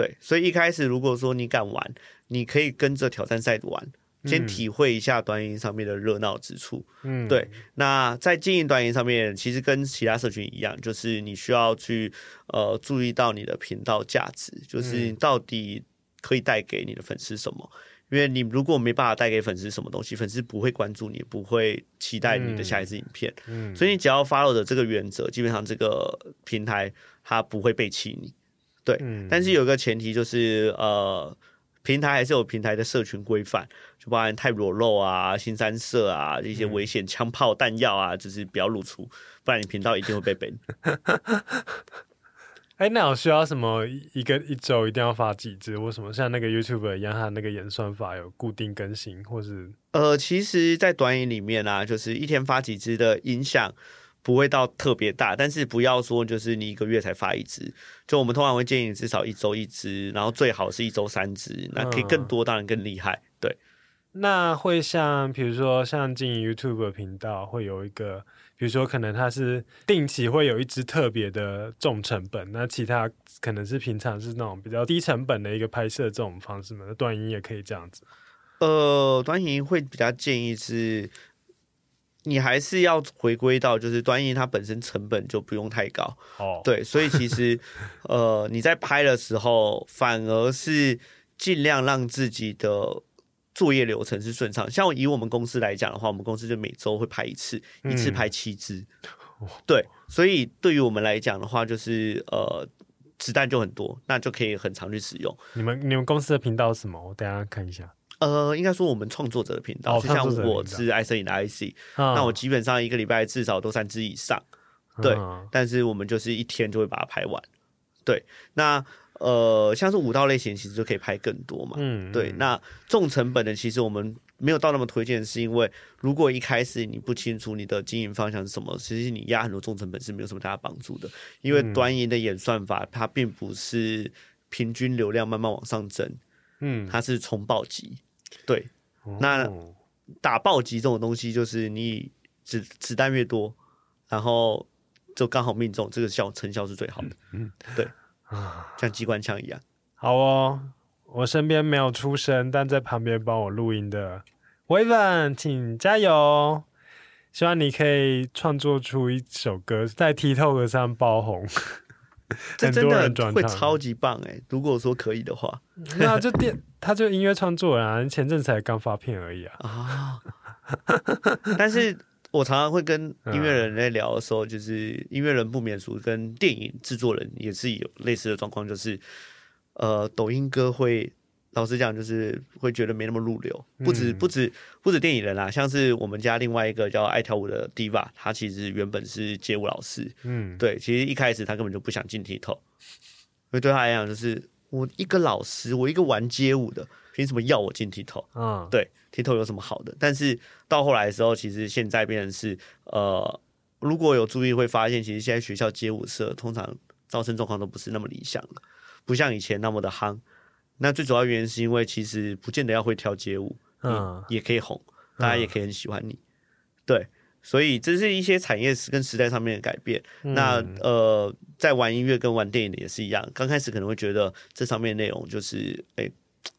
对，所以一开始如果说你敢玩，你可以跟着挑战赛玩。先体会一下短影音上面的热闹之处，嗯，对。那在经营短影音上面，其实跟其他社群一样，就是你需要去呃注意到你的频道价值，就是你到底可以带给你的粉丝什么。因为你如果没办法带给粉丝什么东西，粉丝不会关注你，不会期待你的下一次影片。嗯，所以你只要 follow 的这个原则，基本上这个平台它不会背弃你。对，但是有一个前提就是呃。平台还是有平台的社群规范，就包含太裸露啊、新三色啊一些危险枪炮弹药啊，就是不要露出，不然你频道一定会被 ban。哎，那我需要什么？一个一周一定要发几支？为什么像那个 YouTube 一样，它那个演算法有固定更新，或是？呃，其实，在短影里面啊，就是一天发几支的影响。不会到特别大，但是不要说就是你一个月才发一支，就我们通常会建议你至少一周一支，然后最好是一周三支，那可以更多，当然更厉害。对，那会像比如说像经营 YouTube 频道会有一个，比如说可能它是定期会有一支特别的重成本，那其他可能是平常是那种比较低成本的一个拍摄这种方式嘛？那短影也可以这样子。呃，短影会比较建议是。你还是要回归到，就是短影它本身成本就不用太高哦，对，所以其实 呃你在拍的时候，反而是尽量让自己的作业流程是顺畅。像以我们公司来讲的话，我们公司就每周会拍一次，一次拍七支，嗯，对，所以对于我们来讲的话，就是呃子弹就很多，那就可以很常去使用。你们你们公司的频道是什么？我等一下看一下。呃，应该说我们创作者的频道，就、哦、像我是爱摄影的 IC，、哦、那我基本上一个礼拜至少都三支以上，对、哦。但是我们就是一天就会把它拍完，对。那呃，像是舞蹈类型，其实就可以拍更多嘛，嗯，对。那重成本的，其实我们没有到那么推荐，是因为如果一开始你不清楚你的经营方向是什么，其实你压很多重成本是没有什么大帮助的，因为短影的演算法它并不是平均流量慢慢往上增，嗯，它是重暴击。对，那打暴击这种东西，就是你子子弹越多，然后就刚好命中，这个效成效是最好的。嗯，对，像机关枪一样。好哦，我身边没有出声，但在旁边帮我录音的威文，请加油！希望你可以创作出一首歌，在 TikTok 上爆红。这真的会超级棒哎！如果说可以的话，那就电，他就音乐创作人啊，前阵才刚发片而已啊。啊！但是我常常会跟音乐人在聊的时候，就是音乐人不免俗，跟电影制作人也是有类似的状况，就是呃，抖音歌会。老实讲，就是会觉得没那么入流，不止不止不止电影人啦，像是我们家另外一个叫爱跳舞的 Diva，他其实原本是街舞老师，嗯，对，其实一开始他根本就不想进 TikTok，因为对他来讲，就是我一个老师，我一个玩街舞的，凭什么要我进 TikTok？嗯，对，TikTok 有什么好的？但是到后来的时候，其实现在变成是呃，如果有注意会发现，其实现在学校街舞社通常招生状况都不是那么理想，不像以前那么的夯。那最主要原因是因为其实不见得要会跳街舞，嗯，也可以红，大家也可以很喜欢你，嗯、对。所以这是一些产业跟时代上面的改变。嗯、那呃，在玩音乐跟玩电影的也是一样，刚开始可能会觉得这上面内容就是哎，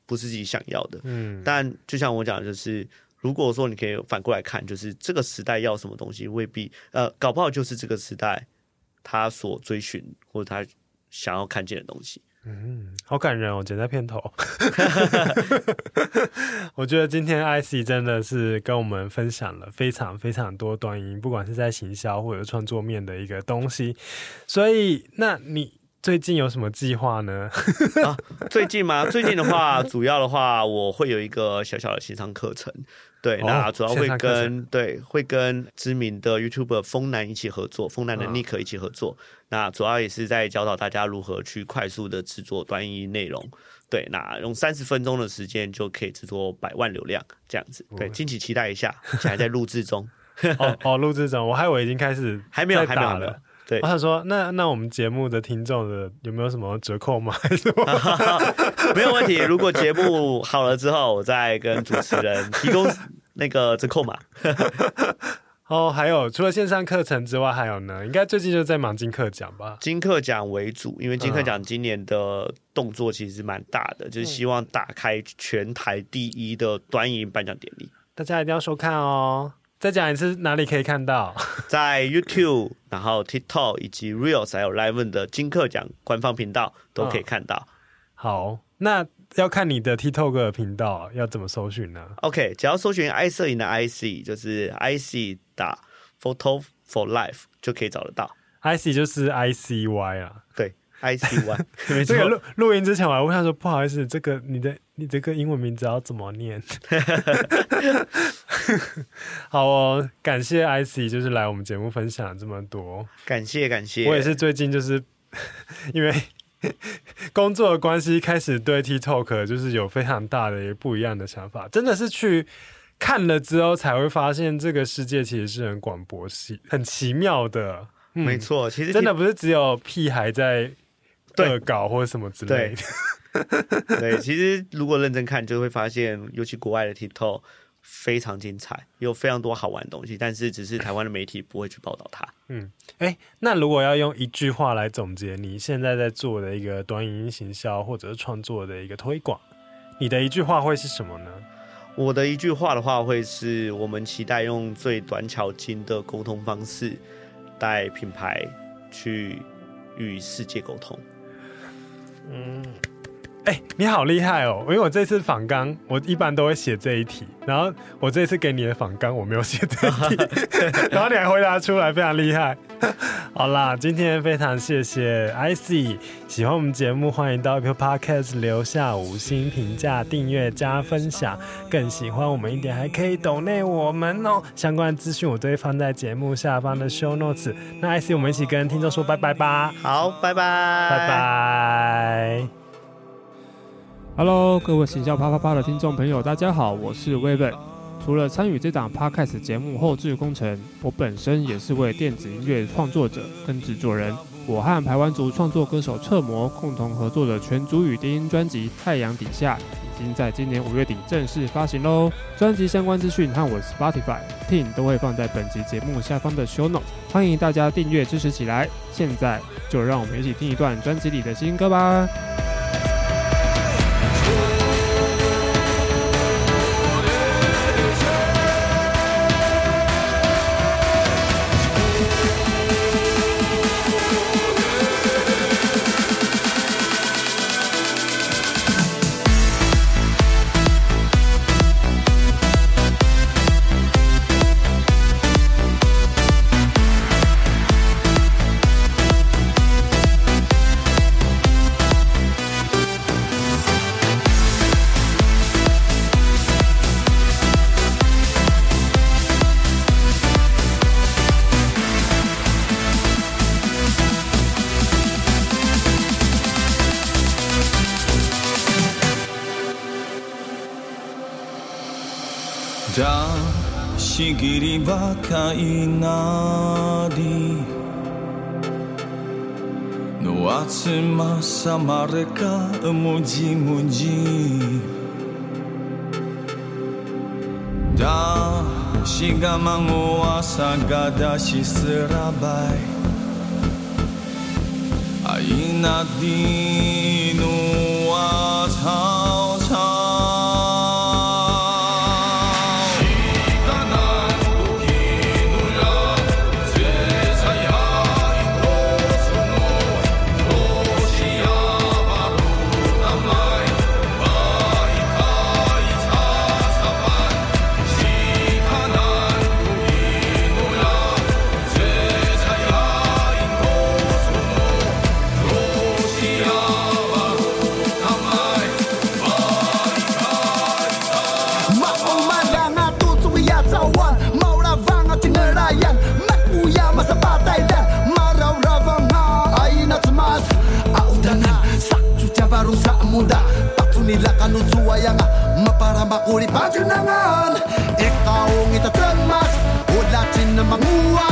不是自己想要的。嗯，但就像我讲的，就是如果说你可以反过来看，就是这个时代要什么东西，未必呃，搞不好就是这个时代他所追寻或者他想要看见的东西。嗯，好感人哦，剪在片头。我觉得今天 IC 真的是跟我们分享了非常非常多短音，不管是在行销或者创作面的一个东西。所以，那你最近有什么计划呢？啊，最近吗？最近的话，主要的话，我会有一个小小的线上课程。对，那主要会跟对会跟知名的 YouTuber 风南一起合作，风南的 Nick 一起合作。嗯、那主要也是在教导大家如何去快速的制作短影音内容。对，那用三十分钟的时间就可以制作百万流量这样子。对，敬请期待一下，还在录制中。哦哦，录制中，我还以为已经开始还没有还没有了。对，我想说，那那我们节目的听众的有没有什么折扣吗？没有问题，如果节目好了之后，我再跟主持人提供那个折扣码。哦，还有除了线上课程之外，还有呢？应该最近就在忙金课奖吧？金课奖为主，因为金课奖今年的动作其实蛮大的，嗯、就是希望打开全台第一的端影音颁奖典礼，大家一定要收看哦。再讲一次，哪里可以看到？在 YouTube，然后 TikTok 以及 Reels 还有 Live 的金课奖官方频道都可以看到。哦、好，那要看你的 TikTok 的频道要怎么搜寻呢？OK，只要搜寻爱摄影的 IC，就是 IC 打 Photo for Life 就可以找得到。IC 就是 ICY 啊，对。I C Y，这个录录音之前我还问他说：“不好意思，这个你的你这个英文名字要怎么念？” 好哦，感谢 I C，就是来我们节目分享了这么多，感谢感谢。我也是最近就是 因为工作的关系，开始对 TikTok 就是有非常大的不一样的想法，真的是去看了之后才会发现，这个世界其实是很广博系、很奇妙的。嗯、没错，其实真的不是只有屁孩在。恶搞或者什么之类的，对，对，其实如果认真看，就会发现，尤其国外的 TikTok 非常精彩，有非常多好玩的东西，但是只是台湾的媒体不会去报道它。嗯，哎，那如果要用一句话来总结你现在在做的一个短影音行销或者是创作的一个推广，你的一句话会是什么呢？我的一句话的话，会是我们期待用最短巧精的沟通方式，带品牌去与世界沟通。嗯，哎、欸，你好厉害哦！因为我这次访纲，我一般都会写这一题，然后我这次给你的访纲，我没有写这一题，然后你还回答出来，非常厉害。好啦，今天非常谢谢 IC，喜欢我们节目，欢迎到 Apple Podcast 留下五星评价、订阅加分享。更喜欢我们一点，还可以抖内我们哦。相关资讯我都会放在节目下方的 Show Notes。那 IC，我们一起跟听众说拜拜吧。好，拜拜，拜拜。Hello，各位行销啪啪啪的听众朋友，大家好，我是威本。除了参与这档 Podcast 节目后制工程，我本身也是位电子音乐创作者跟制作人。我和排湾族创作歌手彻摩共同合作的全族语低音专辑《太阳底下》已经在今年五月底正式发行喽。专辑相关资讯和我 Spotify、Ting 都会放在本集节目下方的 Show Note，欢迎大家订阅支持起来。现在就让我们一起听一段专辑里的新歌吧。kainadi. Nuace masa mereka muji-muji Da shiga manguasa gada shi serabai Aina no atang Kuri baju nangan Ikaw ang itatagmas Ulatin na manguha